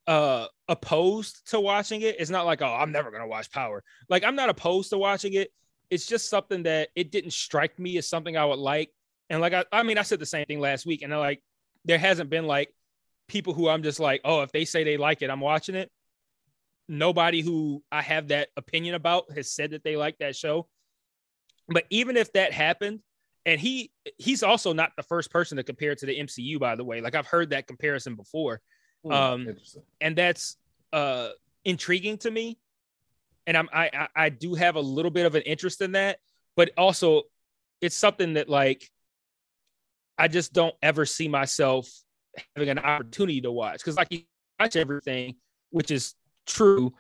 uh opposed to watching it. It's not like, oh, I'm never gonna watch Power. Like I'm not opposed to watching it. It's just something that it didn't strike me as something I would like. And like I, I mean, I said the same thing last week, and I like there hasn't been like people who I'm just like, oh, if they say they like it, I'm watching it. Nobody who I have that opinion about has said that they like that show. But even if that happened, and he he's also not the first person to compare it to the MCU, by the way. Like I've heard that comparison before. Um, and that's uh intriguing to me and i'm I i do have a little bit of an interest in that but also it's something that like i just don't ever see myself having an opportunity to watch because like you watch everything which is true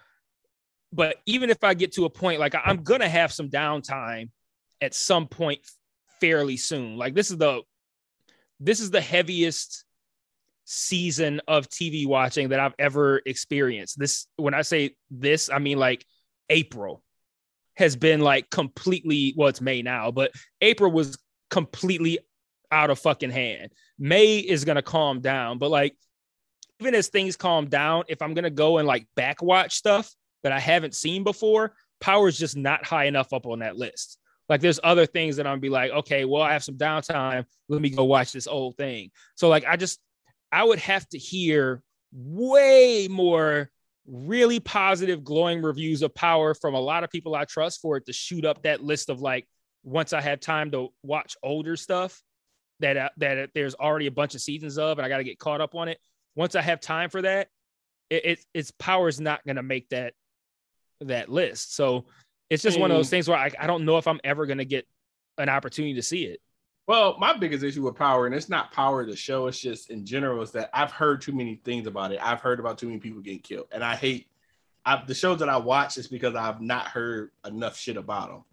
but even if i get to a point like i'm gonna have some downtime at some point fairly soon like this is the this is the heaviest season of TV watching that I've ever experienced. This, when I say this, I mean like April has been like completely, well, it's May now, but April was completely out of fucking hand. May is to calm down, but like, even as things calm down, if I'm to go and like back watch stuff that I haven't seen before, power is just not high enough up on that list. Like there's other things that I'm gonna be like, okay, well, I have some downtime. Let me go watch this old thing. So like I just I would have to hear way more really positive, glowing reviews of Power from a lot of people I trust for it to shoot up that list of like once I have time to watch older stuff that uh, that there's already a bunch of seasons of, and I got to get caught up on it. Once I have time for that, it, it it's Power's not going to make that that list. So it's just one of those things where I, I don't know if I'm ever going to get an opportunity to see it. Well, my biggest issue with Power, and it's not Power the show, it's just in general, is that I've heard too many things about it. I've heard about too many people getting killed, and I hate I, the shows that I watch is because I've not heard enough shit about them.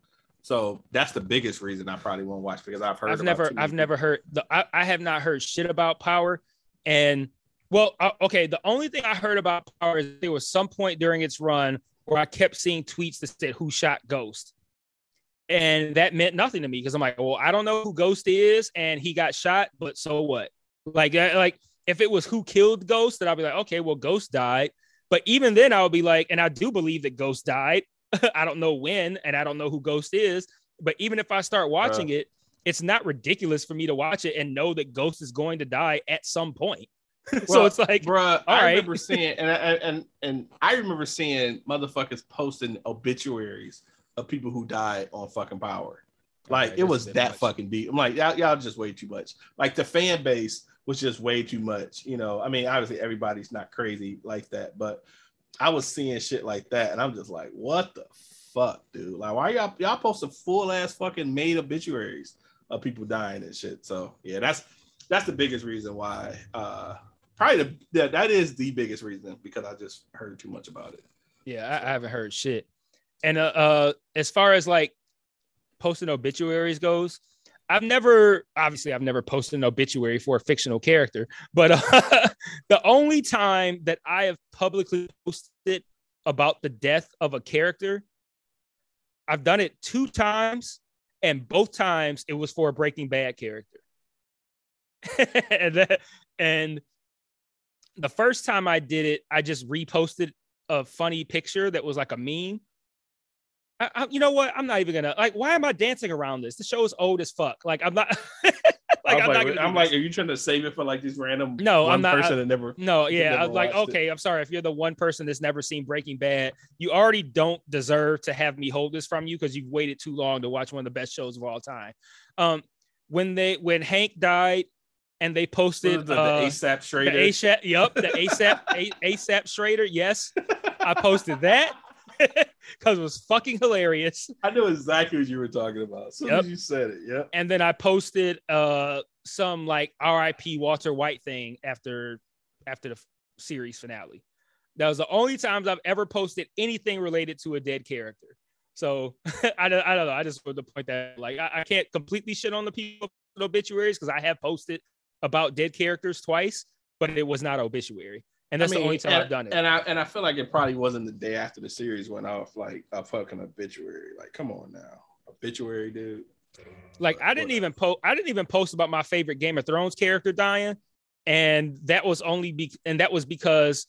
So that's the biggest reason I probably won't watch because I've heard. I've about never I've never heard the I, I have not heard shit about Power, and well, uh, okay, the only thing I heard about Power is there was some point during its run where I kept seeing tweets that said who shot Ghost. And that meant nothing to me because I'm like, well, I don't know who Ghost is, and he got shot, but so what? Like, uh, like if it was who killed Ghost, then I'll be like, okay, well, Ghost died. But even then, I would be like, and I do believe that Ghost died. <laughs> I don't know when, and I don't know who Ghost is. But even if I start watching it, it's not ridiculous for me to watch it and know that Ghost is going to die at some point. <laughs> so it's like, Bruh, all I right. remember seeing and and and and I remember seeing motherfuckers posting obituaries of people who died on fucking Power. Like Okay, it was that much. fucking deep. I'm like, y'all, y'all just way too much. Like the fan base was just way too much. You know, I mean, obviously everybody's not crazy like that, but I was seeing shit like that, and I'm just like, what the fuck, dude? Like, why y'all y'all posting full ass fucking made obituaries of people dying and shit? So yeah, that's that's the biggest reason why. uh Probably the that, that is the biggest reason because I just heard too much about it. Yeah, I, I haven't heard shit. And uh, uh, as far as like posting obituaries goes, I've never, obviously, I've never posted an obituary for a fictional character, but uh, <laughs> the only time that I have publicly posted about the death of a character, I've done it two times, and both times it was for a Breaking Bad character. <laughs> and, that, and the first time I did it, I just reposted a funny picture that was like a meme. I, I, you know what? I'm not even gonna like. Why am I dancing around this? The show is old as fuck. Like I'm not. <laughs> like I was I'm like, not. I'm like, are you trying to save it for like these random No, one I'm not- person I- that never no, yeah. Never was like, it. okay, I'm sorry if you're the one person that's never seen Breaking Bad. You already don't deserve to have me hold this from you because you've waited too long to watch one of the best shows of all time. Um, when they when Hank died and they posted was the, uh, the ASAC the Schrader. ASAC, yep, the ASAC, A- ASAC Schrader. Yes, I posted that <laughs> because it was fucking hilarious. I know exactly what you were talking about. As soon Yep. as you said it, yep. And then I posted uh some like RIP Walter White thing after after the series finale. That was the only times I've ever posted anything related to a dead character. So <laughs> I don't, I don't know. I just wanted to point that like I, I can't completely shit on the people with obituaries because I have posted about dead characters twice, but it was not obituary. And that's I mean, the only time and, I've done it. And I and I feel like it probably wasn't the day after the series went off like a fucking obituary. Like, come on now, obituary, dude. Like I didn't even post I didn't even post about my favorite Game of Thrones character dying. And that was only be and that was because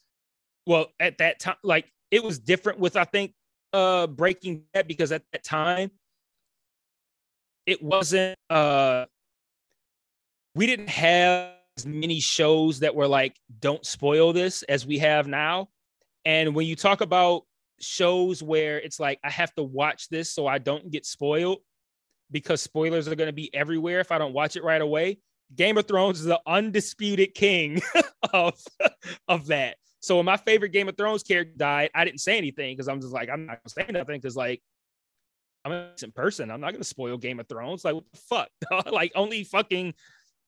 well at that time like it was different with I think uh Breaking Bad because at that time it wasn't uh we didn't have many shows that were like don't spoil this as we have now. And when you talk about shows where it's like I have to watch this so I don't get spoiled because spoilers are going to be everywhere if I don't watch it right away. Game of Thrones is the undisputed king <laughs> of of that. So when my favorite Game of Thrones character died, I didn't say anything because I'm just like I'm not gonna say nothing because like I'm a decent person. I'm not gonna spoil Game of Thrones. Like what the fuck? <laughs> like only fucking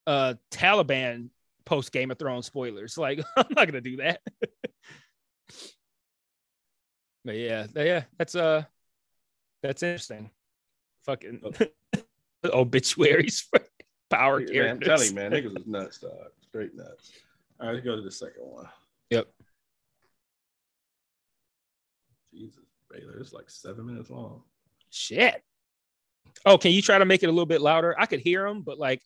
uh Taliban post Game of Thrones spoilers. <laughs> Like I'm not gonna do that. <laughs> but yeah, yeah, that's uh that's interesting. Fucking <laughs> obituaries for power Man, I'm characters. telling you, man, niggas is nuts, dog. Straight nuts. All right, let's go to the second one. Yep. Jesus, Baylor, it's like seven minutes long. Shit. Oh, can you try to make it a little bit louder? I could hear them, but like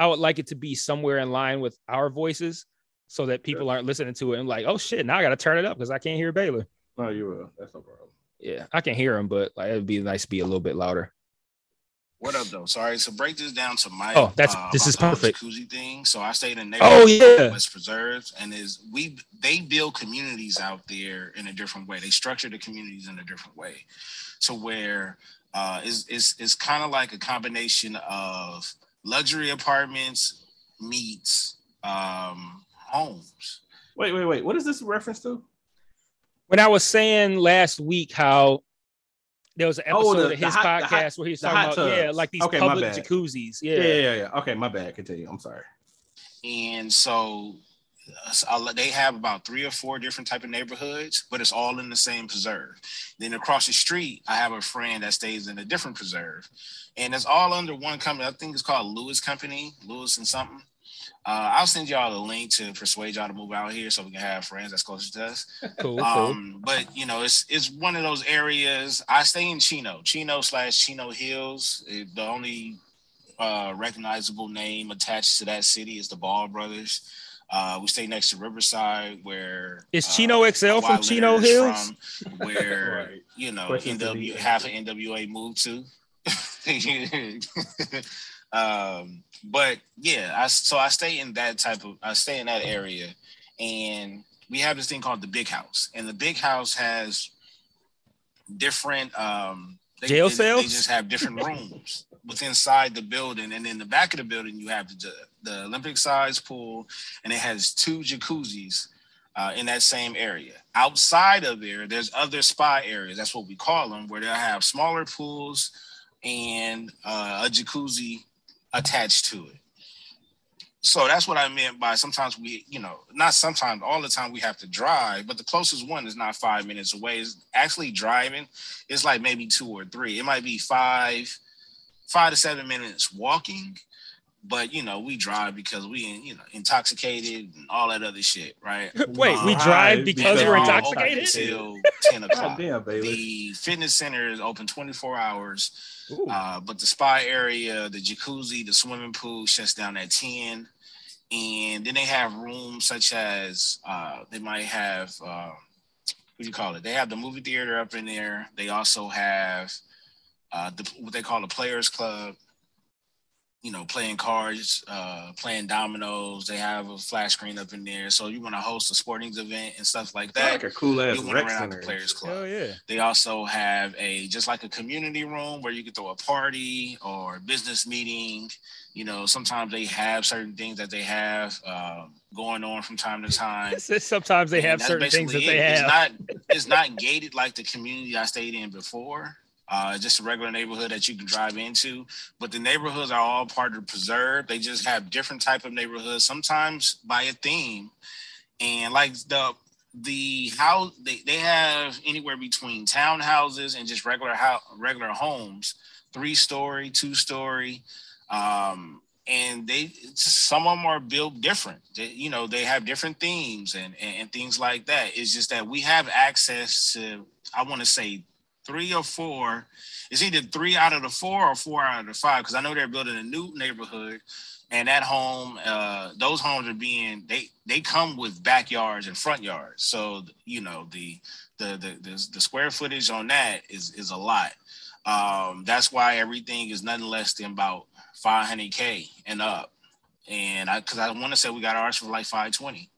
I would like it to be somewhere in line with our voices so that people aren't listening to it and like, oh shit, now I gotta turn it up because I can't hear Baylor. No, you will. That's no problem. Yeah, I can hear him, but like it'd be nice to be a little bit louder. What up, though? Sorry. So break this down to my. Oh, that's- uh, this is perfect. Jacuzzi thing. So I stayed in Oh, neighborhood yeah. West Preserves, and is we they build communities out there in a different way. They structure the communities in a different way. So where uh, is is is kind of like a combination of luxury apartments meets um, homes. Wait, wait, wait. What is this a reference to? When I was saying last week how there was an episode Oh, the- of his hot- podcast hot- where he was talking hot about yeah, like these Okay, my public bad. jacuzzis. Yeah. Yeah. yeah, yeah, yeah. Okay, my bad. Continue. I'm sorry. and so so I'll- they have about three or four different type of neighborhoods but it's all in the same preserve then across the street i have a friend that stays in a different preserve and it's all under one company i think it's called lewis company lewis and something uh, i'll send y'all a link to persuade y'all to move out here so we can have friends that's closer to us <laughs> Cool, cool. um, but you know, it's it's one of those areas. I stay in Chino, Chino slash Chino Hills. It- the only uh, recognizable name attached to that city is the Ball Brothers. Uh, we stay next to Riverside, where Is uh, Chino XL from Kawhi Chino Leonard is Hills? from, where <laughs> Right. you know NW half of. NWA moved to. <laughs> um, but yeah, I so I stay in that type of I stay in that area, and we have this thing called the Big House, and the Big House has different um they, Jail cells? They just have different rooms <laughs> with inside the building, and in the back of the building you have the the Olympic size pool, and it has two jacuzzis. Uh, in that same area. Outside of there, there's other spa areas. That's what we call them, where they'll have smaller pools and uh, a jacuzzi attached to it. So that's what I meant by sometimes we, you know, not sometimes, all the time we have to drive, but the closest one is not five minutes away. Is actually driving. It's like maybe two or three. It might be five, five to seven minutes walking, but you know we drive because we, you know, intoxicated and all that other shit, right? <laughs> Wait, we drive because Because we're we're intoxicated? until ten <laughs> o'clock. damn, Baylor. The fitness center is open 24 hours, uh, but the spa area, the jacuzzi, the swimming pool shuts down at 10. And then they have rooms such as uh, they might have, uh, what do you call it? They have the movie theater up in there. They also have uh, the, what they call the Players Club, you know, playing cards, uh, playing dominoes. They have a flash screen up in there. So you want to host a sporting event and stuff like that. like a cool ass You rec rent out the. Players Club. Hell yeah. They also have a just like a community room where you can throw a party or a business meeting. You know, sometimes they have certain things that they have um, going on from time to <laughs> time. Sometimes they And have certain things that basically they have. It's not it's not <laughs> gated like the community I stayed in before. Uh, just a regular neighborhood that you can drive into, but the neighborhoods are all part of the preserve. They just have different type of neighborhoods, sometimes by a theme, and like the the house they, they have anywhere between townhouses and just regular house regular homes, three story, two story, um, and they some of them are built different. They, you know, they have different themes and, and and things like that. It's just that we have access to. I want to say three or four. It's either three out of the four or four out of the five because I know they're building a new neighborhood and that home uh those homes are being they they come with backyards and front yards. So you know the the the the, the square footage on that is is a lot. Um that's why everything is nothing less than about 500k and up. And i because i want to say we got ours for like 520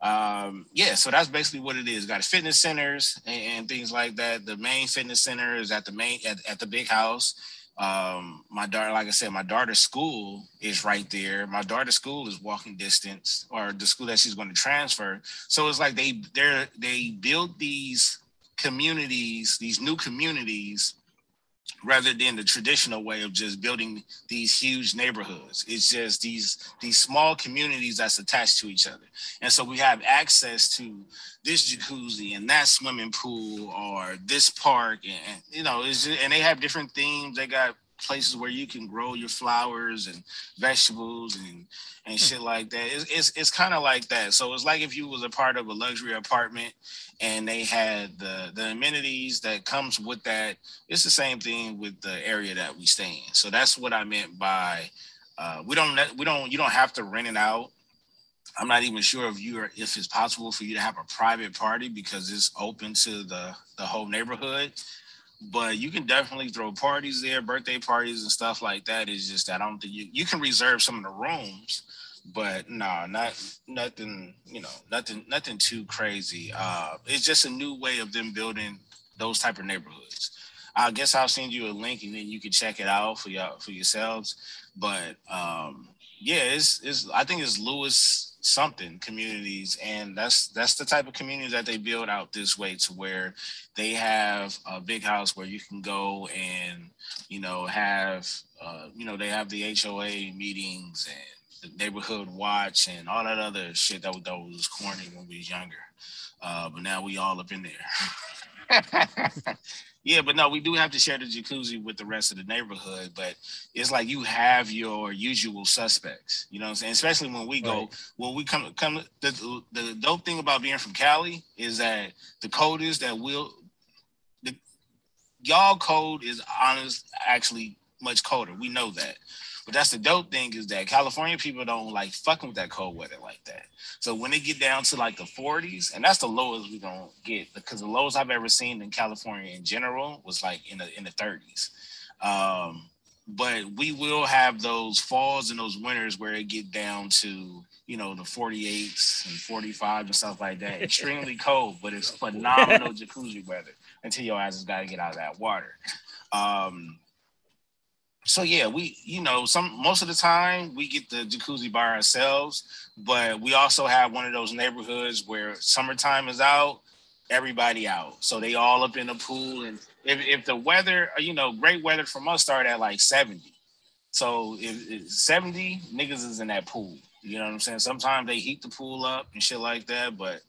um yeah so that's basically what it is. Got fitness centers and, and things like that. The main fitness center is at the main at, at the big house. Um my daughter like i said my daughter's school is right there. My daughter's school is walking distance or the school that she's going to transfer. So it's like they they're they build these communities these new communities rather than the traditional way of just building these huge neighborhoods. It's just these these small communities that's attached to each other. And so we have access to this jacuzzi and that swimming pool or this park and you know just, and they have different themes. They got places where you can grow your flowers and vegetables and and shit like that. It's it's, it's kind of like that. So it's like if you was a part of a luxury apartment and they had the the amenities that comes with that it's the same thing with the area that we stay in. So that's what i meant by uh, we don't we don't you don't have to rent it out. I'm not even sure if you are if it's possible for you to have a private party because it's open to the the whole neighborhood. But you can definitely throw parties there, birthday parties and stuff like that. It's just that I don't think you you can reserve some of the rooms, but no, nah, not nothing. You know, nothing nothing too crazy. Uh, it's just a new way of them building those type of neighborhoods. I guess I'll send you a link and then you can check it out for y'all for yourselves. But um, yeah, it's it's I think it's Lewis something communities and that's that's the type of community that they build out this way to where they have a big house where you can go and you know have uh, you know they have the HOA meetings and the neighborhood watch and all that other shit that, that was corny when we was younger. Uh, but now we all up in there <laughs> Yeah, but no, we do have to share the jacuzzi with the rest of the neighborhood. But it's like you have your usual suspects. You know what I'm saying? Especially when we go, right. when we come come the, the dope thing about being from Cali is that the code is that we'll the y'all code is honest actually much colder. We know that. But that's the dope thing is that California people don't like fucking with that cold weather like that. So when they get down to like the 40s, and that's the lowest we gonna get because the lowest I've ever seen in California in general was like in the in the 30s. Um, but we will have those falls and those winters where it get down to you know the 48s and 45 and stuff like that. Extremely <laughs> cold, but it's phenomenal <laughs> jacuzzi weather until your ass has got to get out of that water. Um, so yeah, we you know some most of the time we get the jacuzzi by ourselves, but we also have one of those neighborhoods where summertime is out, everybody out, so they all up in the pool. And if, if the weather, uh, you know, great weather from us start at like seventy, so if, if seventy niggas is in that pool. You know what I'm saying? Sometimes they heat the pool up and shit like that, but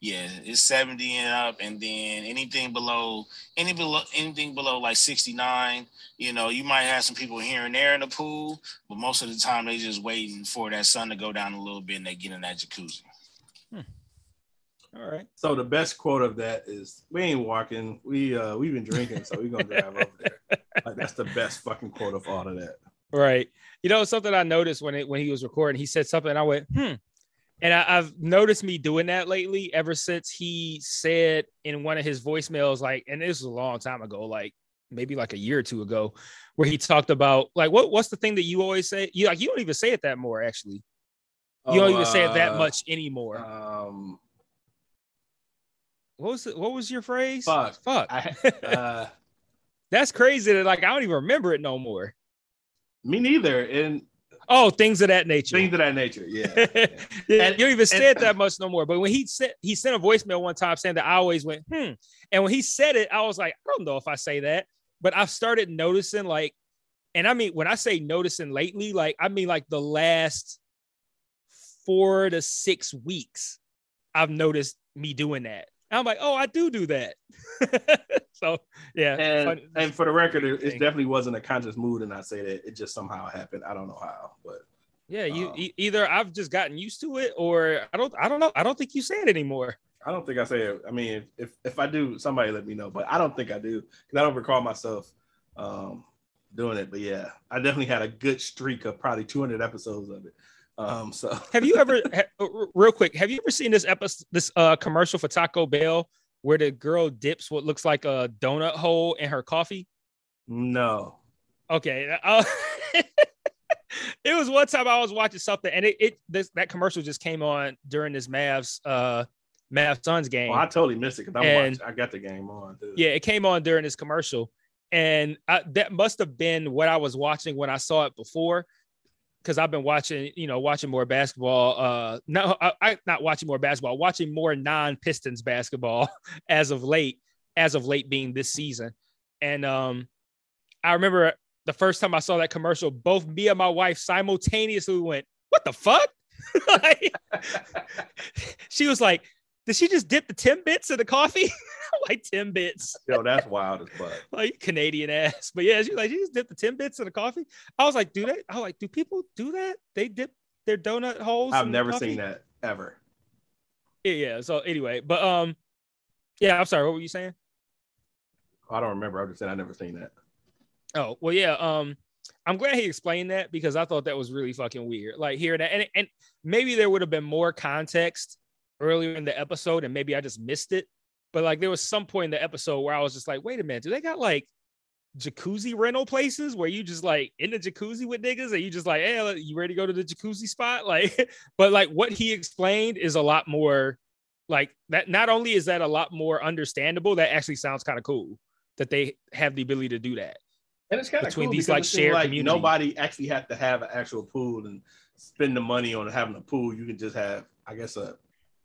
yeah, it's 70 and up, and then anything below any below anything below like 69, you know, you might have some people here and there in the pool, but most of the time they just waiting for that sun to go down a little bit and they get in that jacuzzi. Hmm. All right. So the best quote of that is we ain't walking. We uh we've been drinking, so we're gonna drive over there. <laughs> Like that's the best fucking quote of all of that. Right. You know, something I noticed when it when he was recording, he said something, and I went, hmm, and I, have noticed me doing that lately ever since he said in one of his voicemails, like, and this was a long time ago, like maybe like a year or two ago, where he talked about like what what's the thing that you always say? You like you don't even say it that more actually. You oh, don't even uh, say it that uh, much anymore. Um what was it? What was your phrase? Fuck. Fuck. I, <laughs> uh, That's crazy that like I don't even remember it no more. Me neither. And Oh, things of that nature. Things of that nature. Yeah. <laughs> yeah. and, you don't even say it that much no more. But when he sent he sent a voicemail one time saying that I always went, hmm. And when he said it, I was like, I don't know if I say that. But I've started noticing like, and I mean when I say noticing lately, like I mean like the last four to six weeks, I've noticed me doing that. And I'm like, oh, I do do that. <laughs> so yeah. And funny- and for the record, it, it definitely wasn't a conscious move, and I say that it just somehow happened. I don't know how, but yeah, you um, e- either I've just gotten used to it, or I don't. I don't know. I don't think you say it anymore. I don't think I say it. I mean, if if, if I do, somebody let me know. But I don't think I do because I don't recall myself um, doing it. But yeah, I definitely had a good streak of probably 200 episodes of it. Um, so <laughs> Have you ever, ha- real quick, have you ever seen this episode, this uh commercial for Taco Bell where the girl dips what looks like a donut hole in her coffee? no, Okay. uh, <laughs> it was one time I was watching something and it, it this that commercial just came on during this Mavs uh Mavs Suns game. well, I totally missed it because I'm watching. I got the game on. Dude. Yeah, it came on during this commercial, and I, that must have been what I was watching when I saw it before, because I've been watching, you know, watching more basketball. Uh, no, I, I not watching more basketball, watching more non-Pistons basketball <laughs> as of late, as of late being this season, and um, I remember the first time I saw that commercial, both me and my wife simultaneously went, "What the fuck?" <laughs> like, <laughs> she was like, "Did she just dip the Timbits in the coffee?" <laughs> Like Timbits, Yo, that's wild as fuck. <laughs> like Canadian ass. But yeah, she like, "She just dipped the Timbits in the coffee." I was like, "Do that? I was like, "Do people do that? They dip their donut holes?" I've never coffee?" seen that ever. Yeah, yeah. So anyway, but um, yeah. I'm sorry. What were you saying? I don't remember. I'm just saying I never seen that. Oh well, yeah. Um, I'm glad he explained that because I thought that was really fucking weird. Like hearing that, and and maybe there would have been more context earlier in the episode, and maybe I just missed it. But like there was some point in the episode where I was just like, wait a minute, do they got like jacuzzi rental places where you just like in the jacuzzi with niggas and you just like, hey, you ready to go to the jacuzzi spot? <laughs> Like, but like what he explained is a lot more like that. Not only is that a lot more understandable, that actually sounds kind of cool that they have the ability to do that. And it's kind of Between cool these, like, shared like community. nobody actually had to have an actual pool and spend the money on having a pool. You can just have, I guess, a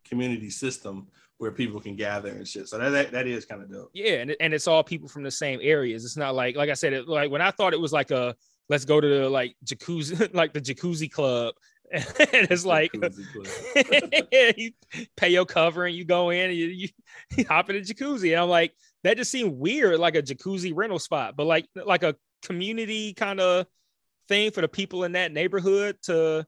community system where people can gather and shit. So that that, that is kind of dope. Yeah, and, and it's all people from the same areas. It's not like like I said, it, like when I thought it was like a let's go to the like jacuzzi, <laughs> like the jacuzzi club, <laughs> and it's like <laughs> you pay your cover and you go in and you, you, you hop in the jacuzzi. And I'm like, that just seemed weird, like a jacuzzi rental spot, but like like a community kind of thing for the people in that neighborhood to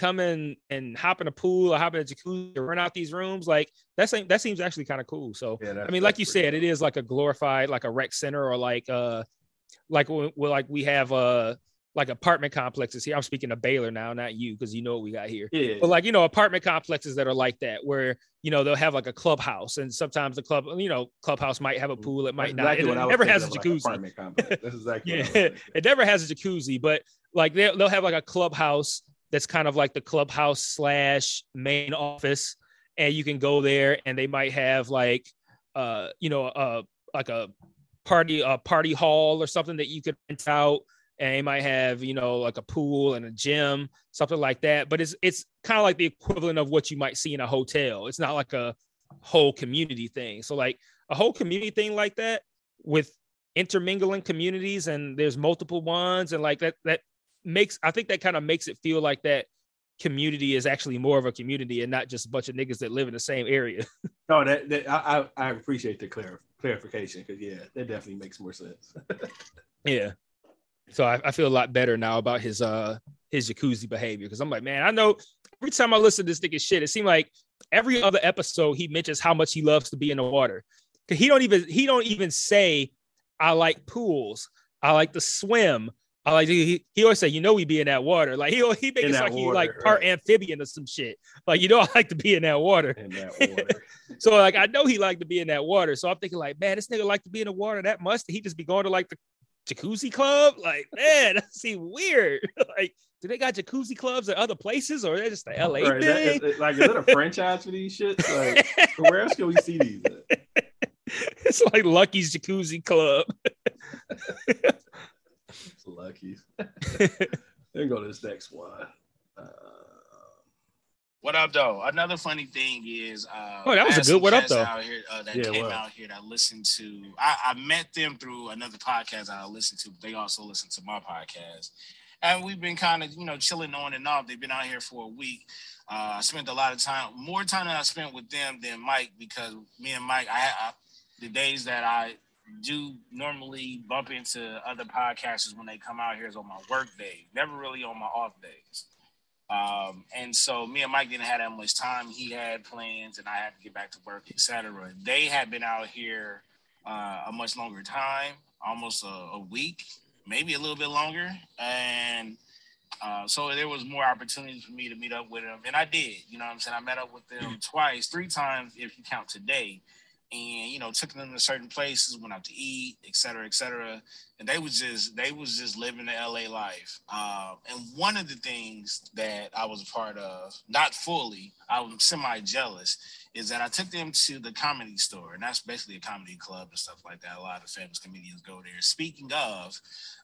come in and hop in a pool or hop in a jacuzzi or rent out these rooms. Like that seems that seems actually kind of cool. So Yeah, I mean, like you said, it dope. is like a glorified, like a rec center or like uh like we like we have uh like apartment complexes here. I'm speaking of Baylor now, not you, because you know what we got here. Yeah, But like you know, apartment complexes that are like that, where you know they'll have like a clubhouse, and sometimes the club, you know, clubhouse might have a pool, it might Mm-hmm. Not. exactly It what I was never has a like, jacuzzi. apartment complex. That's exactly. what I <laughs> was Yeah, it never has a jacuzzi, but like they they'll have like a clubhouse that's kind of like the clubhouse slash main office, and you can go there, and they might have like uh you know uh like a party a party hall or something that you could rent out, and they might have you know like a pool and a gym, something like that. But it's it's kind of like the equivalent of what you might see in a hotel. It's not like a whole community thing. So like a whole community thing like that with intermingling communities and there's multiple ones and like that that makes I think that kind of makes it feel like that community is actually more of a community and not just a bunch of niggas that live in the same area. <laughs> No, that, that I, I appreciate the clar- clarification because yeah, that definitely makes more sense. <laughs> yeah. So I, I feel a lot better now about his uh his jacuzzi behavior because I'm like, man, I know every time I listen to this nigga shit, it seemed like every other episode he mentions how much he loves to be in the water. Cause he don't even he don't even say I like pools. I like to swim. I like he, he always say, you know, we be in that water. Like he he makes it that like he water, like part right. amphibian or some shit. Like you know, <laughs> I like to be in that water. In that order. <laughs> So like I know he liked to be in that water. So I'm thinking like, man, this nigga like to be in the water that much. He just be going to like the jacuzzi club. Like, <laughs> man, that seems weird. like, do they got jacuzzi clubs at other places or they're just the LA Right, thing? is it- like, is it a franchise for these shits? Like, where else can we see these? At? it's like Lucky's Jacuzzi Club. It's <laughs> lucky. <laughs> Then go to this next one. Uh, What up, though? Another funny thing is, uh, Oh, that was a good what up, though. Out here, uh, that Yeah, came what? out here that I listened to. I, I met them through another podcast I listened to. They also listened to my podcast, and we've been kind of you know chilling on and off. They've been out here for a week. Uh, I spent a lot of time, more time than I spent with them than Mike, because me and Mike, I, I the days that I do normally bump into other podcasters when they come out here is on my work day, never really on my off days. Um, and so me and Mike didn't have that much time. He had plans, and I had to get back to work, etc. They had been out here uh, a much longer time, almost a, a, week, maybe a little bit longer, and uh, so there was more opportunities for me to meet up with them, and I did. You know, what I'm saying I met up with them twice, three times if you count today and you know took them to certain places went out to eat et cetera et cetera. And they was just they was just living the la life. Um, and one of the things that i was a part of not fully i was semi jealous is that i took them to the comedy store. And that's basically a comedy club and stuff like that. A lot of famous comedians go there. Speaking of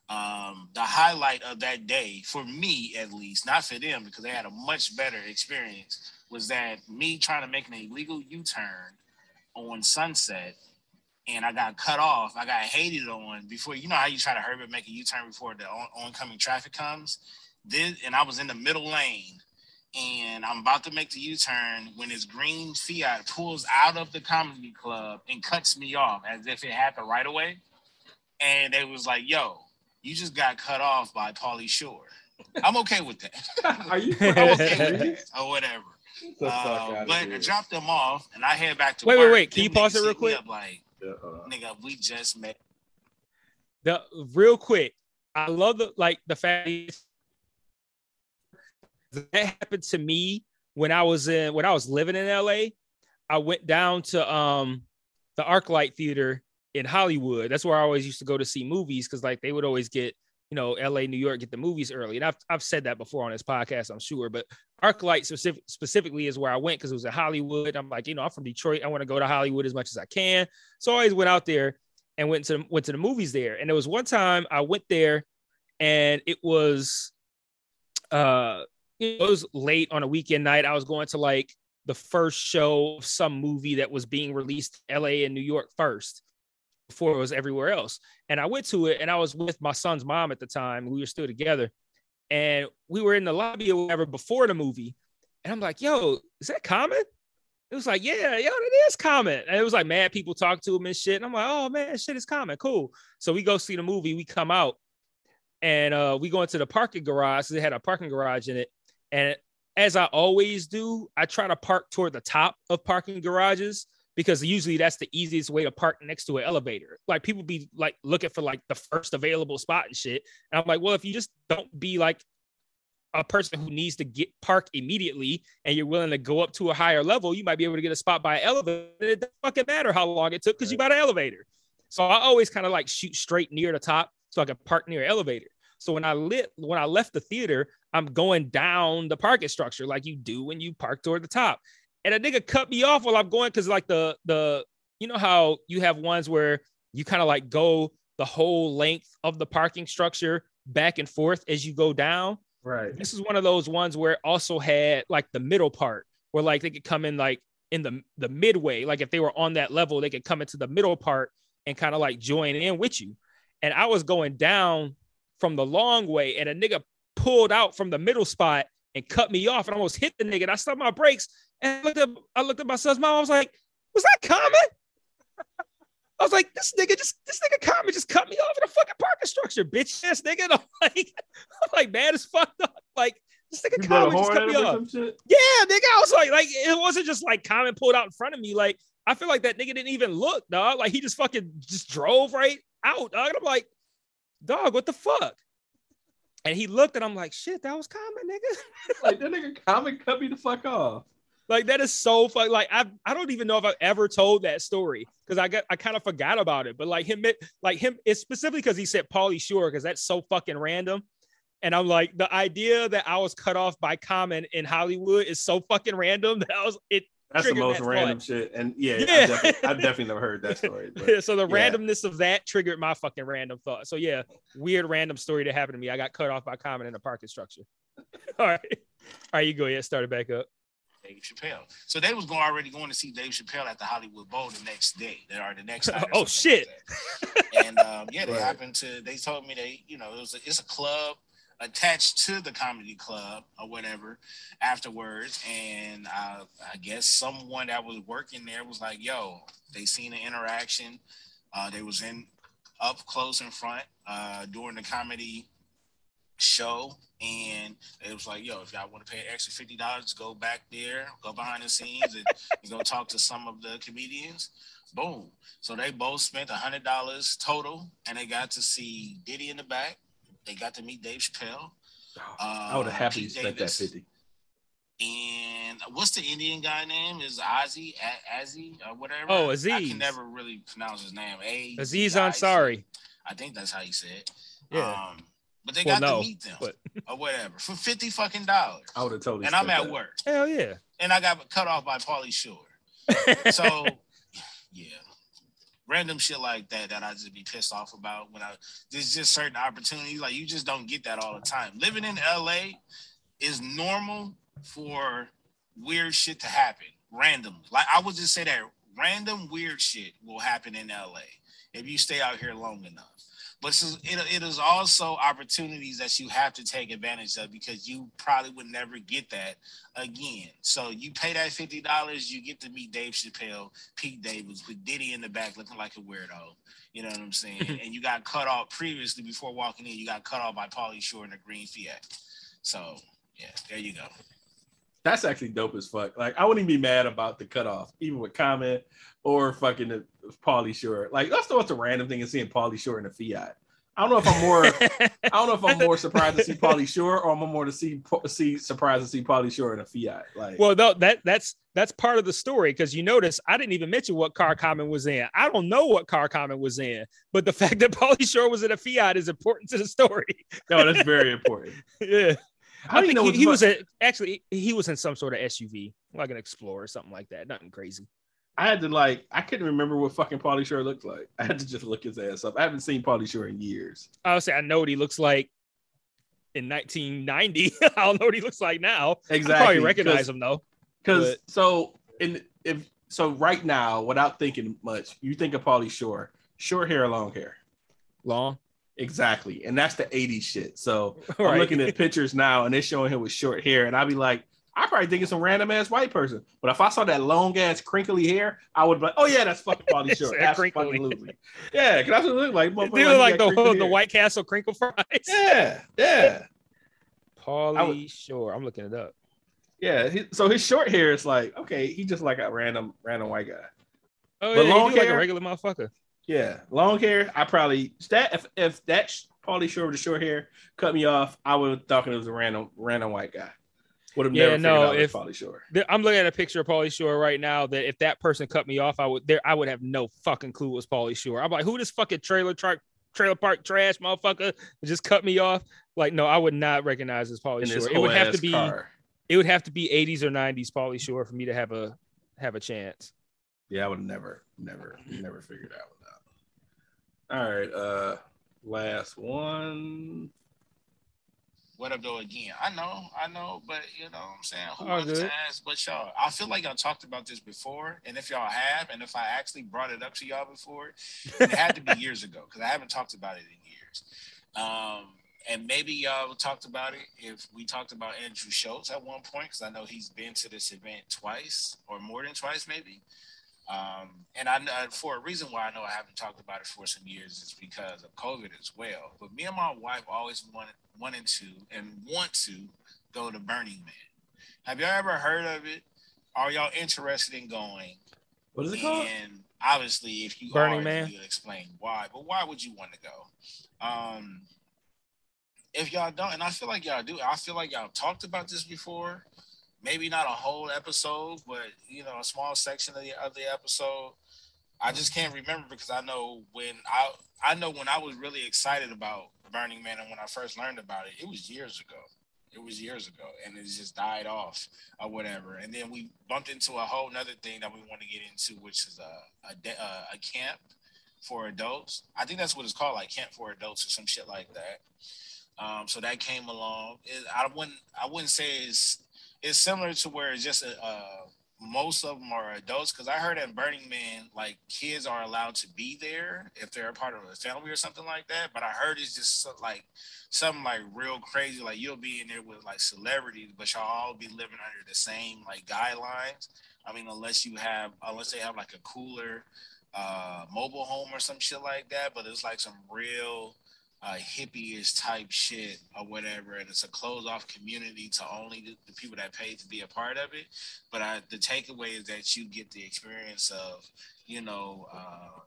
um, the highlight of that day for me at least not for them because they had a much better experience was that me trying to make an illegal u-turn on Sunset and I got cut off. I got hated on before. You know how you try to hurry up make a U turn before the on- oncoming traffic comes. This and I was in the middle lane, and I'm about to make the U turn when this green Fiat pulls out of the comedy club and cuts me off as if it happened right away. And they was like, "Yo, you just got cut off by Pauly Shore." I'm okay with that. <laughs> Are you? Okay with that, or whatever. Uh, but I dropped them off and I head back to wait, work. Wait, wait, Can you pause it real quick? like, yeah, nigga, we just met. The real quick, I love the like the fact that happened to me when I was in when I was living in LA. I went down to um the ArcLight Theater in Hollywood. That's where I always used to go to see movies because like they would always get you know, LA, New York get the movies early. And I've, I've said that before on this podcast, I'm sure. But ArcLight specific, specifically is where I went because it was in Hollywood. I'm like, you know, I'm from Detroit. I want to go to Hollywood as much as I can. So I always went out there and went to went to the movies there. And there was one time I went there and it was uh it was late on a weekend night. I was going to like the first show of some movie that was being released LA and New York first before it was everywhere else. And I went to it and I was with my son's mom at the time. We were still together. And we were in the lobby or whatever before the movie. And I'm like, yo, is that Common? It was like, yeah, yo, it is Common. And it was like mad people talk to him and shit. And I'm like, oh man, shit is Common. Cool. So we go see the movie. We come out and uh, we go into the parking garage. They had a parking garage in it. And as I always do, I try to park toward the top of parking garages because usually that's the easiest way to park next to an elevator. Like people be like looking for like the first available spot and shit. And I'm like, well, if you just don't be like a person who needs to get park immediately and you're willing to go up to a higher level, you might be able to get a spot by elevator. It doesn't fucking matter how long it took because you got an elevator. So I always kind of like shoot straight near the top so I can park near elevator. So when I lit when I left the theater, I'm going down the parking structure like you do when you park toward the top and a nigga cut me off while I'm going because like the the you know how you have ones where you kind of like go the whole length of the parking structure back and forth as you go down. Right. This is one of those ones where it also had like the middle part where like they could come in like in the the midway. Like if they were on that level, they could come into the middle part and kind of like join in with you. And I was going down from the long way, and a nigga pulled out from the middle spot and cut me off and almost hit the nigga. And I stopped my brakes and I looked at I looked at my son's mom. I was like, was that Common? I was like, this nigga just this nigga Common just cut me off in a fucking parking structure, bitch ass nigga. <laughs> And I'm like, I'm like mad as fuck. Like this nigga you Common just cut me off. Yeah, nigga. I was like, like it wasn't just like Common pulled out in front of me. Like I feel like that nigga didn't even look, dog. Like he just fucking just drove right out, dog. And I'm like, dog, what the fuck? And he looked and I'm like, shit, that was Common, nigga. <laughs> like that nigga Common cut me the fuck off. Like that is so funny. Like I I don't even know if I've ever told that story because I got I kind of forgot about it. But like him, it, like him, it's specifically because he said Pauly Shore because that's so fucking random. And I'm like, the idea that I was cut off by Common in Hollywood is so fucking random <laughs> that I was it. That's the most that random thought. shit. And yeah, yeah. I've, definitely, I've, <laughs> definitely, never heard that story. yeah, so the yeah. randomness of that triggered my fucking random thought. So yeah, weird random story that happened to me. I got cut off by Common in a parking structure. <laughs> All right. All right, you go ahead, start it back up. Dave Chappelle. So they was going already going to see Dave Chappelle at the Hollywood Bowl the next day. They are the next <laughs> night. oh shit! Like and um, yeah, they right. happened to. They told me they, you know, it was a, it's a club. Attached to the comedy club or whatever afterwards. And uh, I guess someone that was working there was like, yo, they seen an interaction. Uh, they was in up close in front uh, during the comedy show. And it was like, yo, if y'all want to pay extra fifty dollars, go back there, go behind the scenes, and, <laughs> and go talk to some of the comedians. Boom. So they both spent a hundred dollars total, and they got to see Diddy in the back. They got to meet Dave Chappelle. I would have uh, happily Pete spent that fifty. And what's the Indian guy name? Is Ozzy A- Azzy or whatever? Oh, I Aziz. can never really pronounce his name. A Aziz Ansari. I think that's how you say it. Yeah. Um, but they Well, got no, to meet them but- <laughs> or whatever for fifty fucking dollars. I would have totally. And I'm at that. work, Hell yeah. and I got cut off by Pauly Shore. <laughs> So, yeah, random shit like that that I just be pissed off about when I there's just certain opportunities like you just don't get that all the time. Living in LA is normal for weird shit to happen randomly. Like I would just say that random weird shit will happen in LA if you stay out here long enough. But it's it, it is also opportunities that you have to take advantage of because you probably would never get that again. So you pay that fifty dollars, you get to meet Dave Chappelle, Pete Davis, with Diddy in the back looking like a weirdo. You know what I'm saying? <laughs> and you got cut off previously before walking in. You got cut off by Pauly Shore in a green Fiat. So yeah, there you go. That's actually dope as fuck. Like I wouldn't even be mad about the cutoff, even with Common or fucking the Pauly Shore. Like that's the a random thing is seeing Pauly Shore in a Fiat. I don't know if I'm more. I don't know if I'm more surprised to see <laughs> Pauly Shore or I'm more to see see surprised to see Pauly Shore in a Fiat. Like, well, no, that that's that's part of the story because you notice I didn't even mention what car Common was in. I don't know what car Common was in, but the <laughs> fact that Pauly Shore was in a Fiat is important to the story. <laughs> no, that's very important. yeah, How I you think know he, he was a, actually he was in some sort of SUV, like an Explorer or something like that. Nothing crazy. I had to like I couldn't remember what fucking Pauly Shore looked like. I had to just look his ass up. I haven't seen Pauly Shore in years. Say I know what he looks like in 1990. <laughs> I don't know what he looks like now. Exactly. I probably recognize him though. Because so in if so right now, without thinking much, you think of Pauly Shore, short hair, long hair. Long. Exactly. And that's the 80s shit. So <laughs> I'm looking at <laughs> pictures now and they're showing him with short hair. And I'd be like, I probably think it's some random ass white person. But if I saw that long ass crinkly hair, I would be like, oh yeah, that's fucking <laughs> Pauly Shore. Absolutely. Yeah, because that's what it looked like. They look like the the. White Castle crinkle fries. Yeah, yeah. Pauly I Shore. I'm looking it up. Yeah. He, so his short hair is like, okay, he just like a random, random white guy. Oh But yeah, long do like a hair? regular motherfucker. Yeah, long hair. I probably that if if that Pauly Shore with the short hair cut me off, I would have thought it was a random random white guy. Would have Yeah, never no, figured out it was if- Pauly Shore. I'm looking at a picture of Pauly Shore right now. That if that person cut me off, I would there I would have no fucking clue it was Pauly Shore. I'm like, who this fucking trailer truck trailer park trash motherfucker just cut me off? Like, no, I would not recognize as Pauly Shore. It would have to be car. it would have to be 80s or 90s Pauly Shore for me to have a have a chance. Yeah, I would never, never, never figured that one out. All right, uh, last one. What up though again? I know, I know, but you know what I'm saying? Who All good. to ask but y'all? I feel like y'all talked about this before, and if y'all have, and if I actually brought it up to y'all before, it had to be <laughs> years ago because I haven't talked about it in years. Um, and maybe y'all talked about it if we talked about Andrew Schultz at one point because I know he's been to this event twice or more than twice, maybe. Um, and I know for a reason why I know I haven't talked about it for some years is because of COVID as well. But me and my wife always wanted wanted to and want to go to Burning Man. Have y'all ever heard of it? Are y'all interested in going? What is it called? And obviously, if you Burning are, Man? you'll explain why. But why would you want to go? Um, if y'all don't, and I feel like y'all do, I feel like y'all talked about this before. Maybe not a whole episode, but you know, a small section of the of the episode. I just can't remember because I know when I I know when I was really excited about Burning Man and when I first learned about it, it was years ago. It was years ago, and it just died off or whatever. And then we bumped into a whole nother thing that we want to get into, which is a a, a camp for adults. I think that's what it's called, like camp for adults or some shit like that. Um, so that came along. It, I wouldn't I wouldn't say it's it's similar to where it's just a, a most of them are adults because I heard at Burning Man, like kids are allowed to be there if they're a part of a family or something like that. But I heard it's just so, like something like real crazy. Like you'll be in there with like celebrities, but y'all all be living under the same like guidelines. I mean, unless you have, unless they have like a cooler uh, mobile home or some shit like that. But it's like some real uh, hippie-ish type shit or whatever, and it's a closed off community to only the, the, people that pay to be a part of it. But I, the takeaway is that you get the experience of, you know, uh,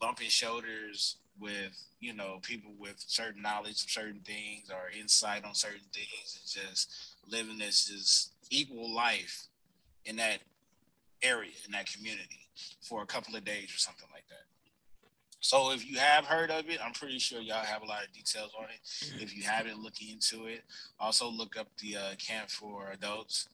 bumping shoulders with, you know, people with certain knowledge of certain things or insight on certain things, and just living this just equal life in that area in that community for a couple of days or something like that. So if you have heard of it, I'm pretty sure y'all have a lot of details on it. If you haven't, look into it. Also look up the uh, camp for adults,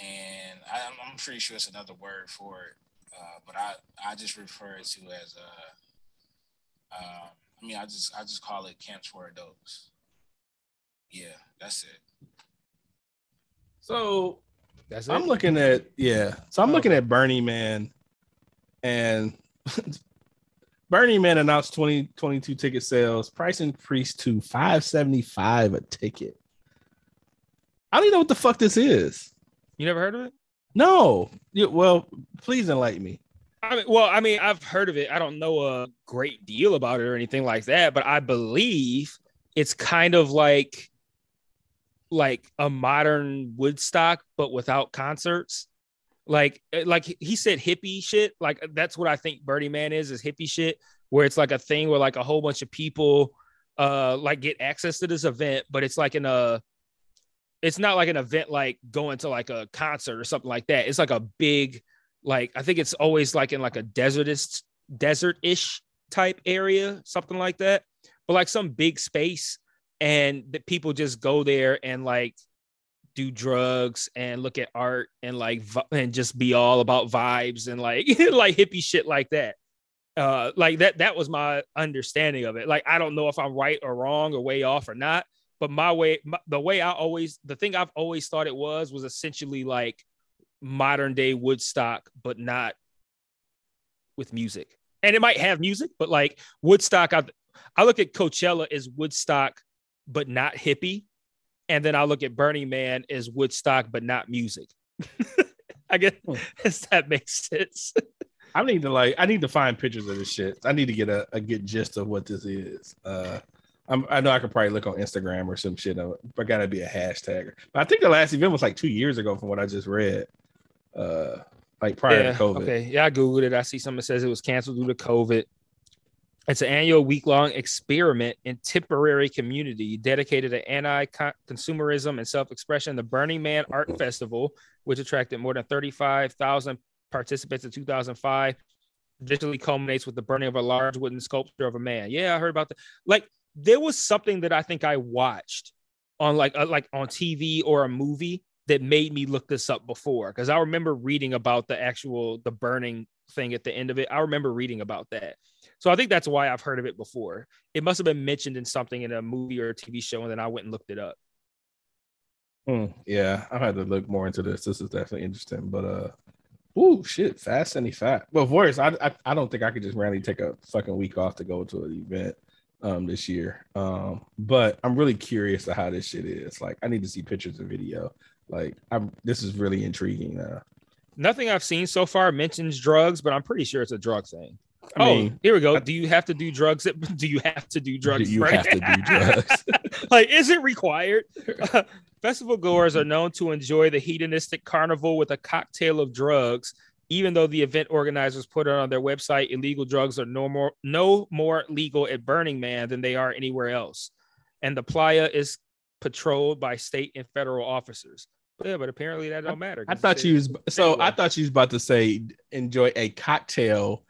and I, am pretty sure it's another word for it, uh, but I I just refer it to as a. Uh, I mean, I just I just call it camps for adults. Yeah, that's it. So that's I'm looking at yeah. So I'm oh. looking at Burning Man, and <laughs> Burning Man announced 2022 ticket sales. Price increased to 575 a ticket. I don't even know what the fuck this is. You never heard of it? No. You, well, please enlighten me. I mean, well, I mean, I've heard of it. I don't know a great deal about it or anything like that, but I believe it's kind of like like a modern Woodstock, but without concerts like eh, like he said hippie shit. Like that's what i think Burning Man is is hippie shit where it's like a thing where like a whole bunch of people uh like get access to this event but it's like in a it's not like an event like going to like a concert or something like that. It's like a big like i think it's always like in like a desertist desert-ish type area something like that. But like some big space and that people just go there and like do drugs and look at art and like and just be all about vibes and like <laughs> like hippie shit like that. Uh like that that was my understanding of it. Like i don't know if i'm right or wrong or way off or not but my way my, the way i always the thing i've always thought it was was essentially like modern day Woodstock but not with music. And it might have music but like Woodstock i i look at Coachella as Woodstock but not hippie and then I look at Burning Man as Woodstock, but not music. <laughs> I guess hmm. <laughs> that makes sense. I need to like I need to find pictures of this shit. I need to get a, a good gist of what this is. Uh I'm, i know I could probably look on Instagram or some shit, but gotta be a hashtag. But I think the last event was like two years ago, from what I just read. Uh, like prior yeah, to COVID. Okay, yeah, I googled it. I see someone says it was canceled due to COVID. It's an annual week long experiment in temporary community dedicated to anti consumerism and self expression. The Burning Man Art Festival, which attracted more than 35,000 participants in 2005, traditionally culminates with the burning of a large wooden sculpture of a man. Yeah, I heard about that. Like, there was something that I think I watched on like uh, like on TV or a movie that made me look this up before because I remember reading about the actual the burning thing at the end of it. I remember reading about that. So I think that's why I've heard of it before. It must have been mentioned in something in a movie or a TV show, and then I went and looked it up. Hmm, yeah, I had to look more into this. This is definitely interesting. But uh oh shit, fast and fat. Well, voice, I, I I don't think I could just randomly take a fucking week off to go to an event um this year. Um, but I'm really curious to how this shit is. Like, I need to see pictures and video. Like, I'm this is really intriguing now. Nothing I've seen so far mentions drugs, but I'm pretty sure it's a drug thing. I oh, mean, here we go. Do you have to do drugs? <laughs> Do you have to do drugs? Do you have to do drugs? <laughs> like, is it required? Uh, <laughs> festival goers are known to enjoy the hedonistic carnival with a cocktail of drugs. Even though the event organizers put it on their website, illegal drugs are no more no more legal at Burning Man than they are anywhere else, and the playa is patrolled by state and federal officers. Yeah, but apparently that don't matter. I, thought you was so. I thought you was about to say enjoy a cocktail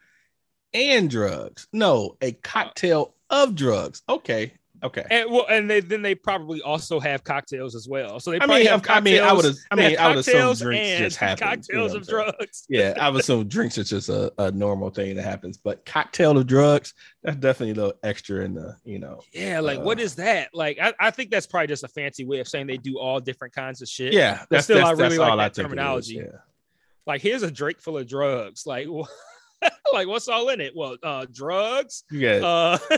and drugs. No, a uh, cocktail of drugs. Okay. Okay. And well, and they, then they probably also have cocktails as well. So they I mean, have I mean, I would I mean, I would assume drinks just happen. Cocktails you know of drugs. yeah, I would <laughs> assume drinks is just a, a normal thing that happens, but cocktail of drugs, that's definitely a little extra in the, you know. Yeah, like uh, what is that? Like I, I think that's probably just a fancy way of saying they do all different kinds of shit. Yeah, that's still that's, I really like that terminology. Is, yeah. Like, here's a drink full of drugs. Like, <laughs> like what's all in it? Well, uh, drugs. You got Uh, <laughs>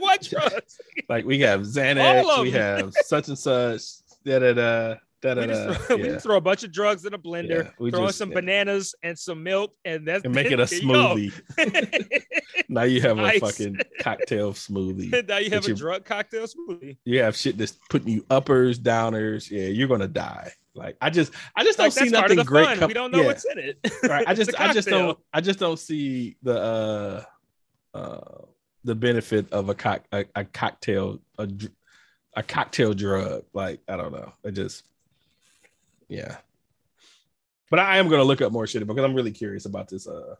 like what drugs? <laughs> like we have Xanax, we have such and such. Da da da da da we, just throw, <laughs> we just throw a bunch of drugs in a blender, Yeah, we throw just- some yeah. bananas and some milk, and that's And make it a there you go. smoothie. <laughs> now you have a fucking cocktail smoothie. now you have a you- drug cocktail smoothie. You have shit that's putting you uppers, downers. Yeah, you're gonna die. Like I just, I just don't see that's part of nothing great. com- we don't know yeah. what's in it. right. I just, I just don't, I just don't see the uh, uh, the benefit of a cock, a, a cocktail, a, a cocktail drug. Like I don't know. I just, yeah. But I am gonna look up more shit because I'm really curious about this uh,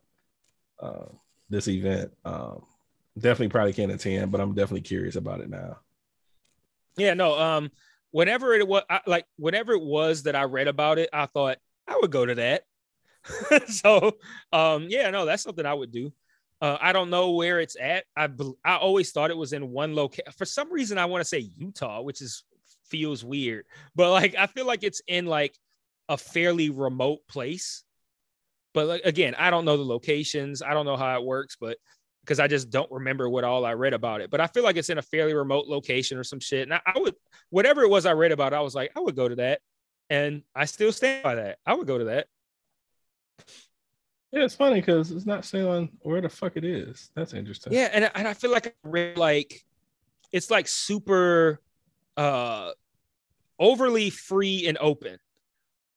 uh, this event. Um, definitely probably can't attend, but I'm definitely curious about it now. Yeah, no. Um, whenever it was I, like whenever it was that I read about it, I thought I would go to that. <laughs> so, um, yeah, no, that's something I would do. Uh, I don't know where it's at. I I always thought it was in one location. For some reason, I want to say Utah, which is feels weird, but like I feel like it's in like a fairly remote place. But like again, I don't know the locations. I don't know how it works, but because I just don't remember what all I read about it. But I feel like it's in a fairly remote location or some shit. And I, I would, whatever it was I read about, I was like, I would go to that. And I still stand by that. I would go to that. Yeah, it's funny because it's not saying where the fuck it is. That's interesting. Yeah. And, I- and I feel like I read like, it's like super uh overly free and open.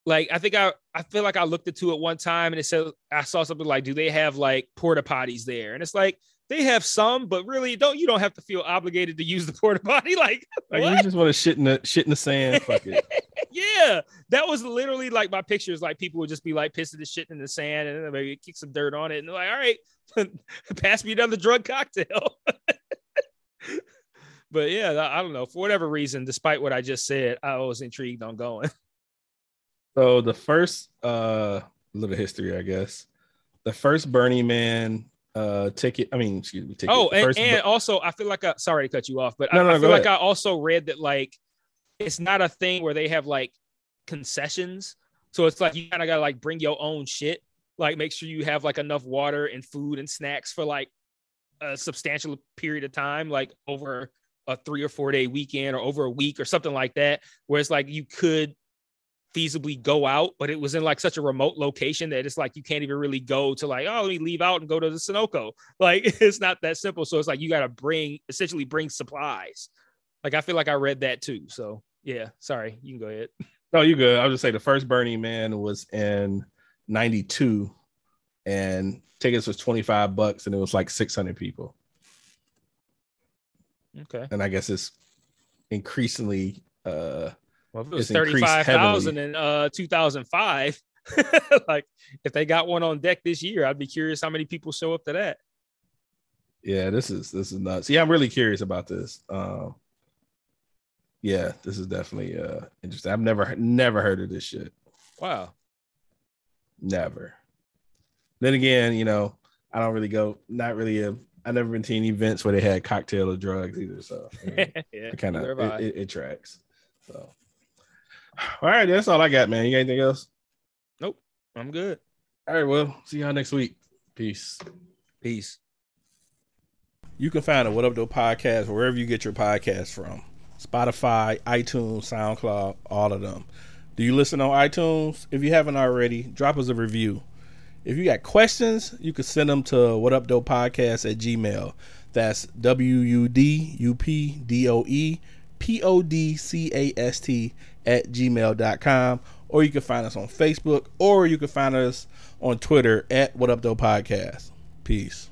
Like I think I I feel like I looked into it one time and it said I saw something like, do they have like porta potties there? And it's like they have some, but really don't you don't have to feel obligated to use the <laughs> porta potty. Like, Like what? you just want to shit in the shit in the sand. Fuck it. <laughs> yeah, that was literally like my pictures. Like people would just be like pissing the shit in the sand and then maybe kick some dirt on it, and they're like, "All right, <laughs> pass me another drug cocktail." <laughs> but yeah, I don't know. For whatever reason, despite what I just said, I was intrigued on going. <laughs> So the first uh little history, I guess. The first Burning Man uh ticket. I mean, excuse me, ticket. Oh, and, and Bu- also, I feel like I sorry to cut you off, but No, I, no, I feel like ahead. I also read that like it's not a thing where they have like concessions. So it's like you kind of gotta like bring your own shit. Like make sure you have like enough water and food and snacks for like a substantial period of time, like over a three or four day weekend or over a week or something like that. Where it's like you could feasibly go out, but it was in like such a remote location that it's like you can't even really go to like, oh, let me leave out and go to the Sunoco. <laughs> Like it's not that simple. So it's like you got to bring essentially bring supplies. Like I feel like I read that too. So yeah, sorry, you can go ahead. No, you good. I was just say the first Burning Man was in '92, and tickets was 25 bucks, and it was like 600 people. Okay. And I guess it's increasingly uh Well, it was thirty five thousand in uh two thousand five, <laughs> like if they got one on deck this year, I'd be curious how many people show up to that. yeah, this is this is nuts. Yeah, I'm really curious about this. Um yeah, this is definitely uh interesting. I've never never heard of this shit. Wow. Never. Then again, you know, I don't really go. Not really a. I never been to any events where they had cocktail or drugs either. So I mean, <laughs> yeah, it kind of neither have I. it, it, it tracks. So, all right, that's all I got, man. You got anything else? Nope, I'm good. All right, well, see y'all next week. Peace. Peace. You can find a What Up Though podcast wherever you get your podcast from Spotify, iTunes, SoundCloud, all of them. Do you listen on iTunes? If you haven't already, drop us a review. If you got questions, you can send them to What Up Though podcast at Gmail. That's W U D U P D O E P O D C A S T at gmail.com. Or you can find us on Facebook or you can find us on Twitter at What Up Though Podcast. Peace.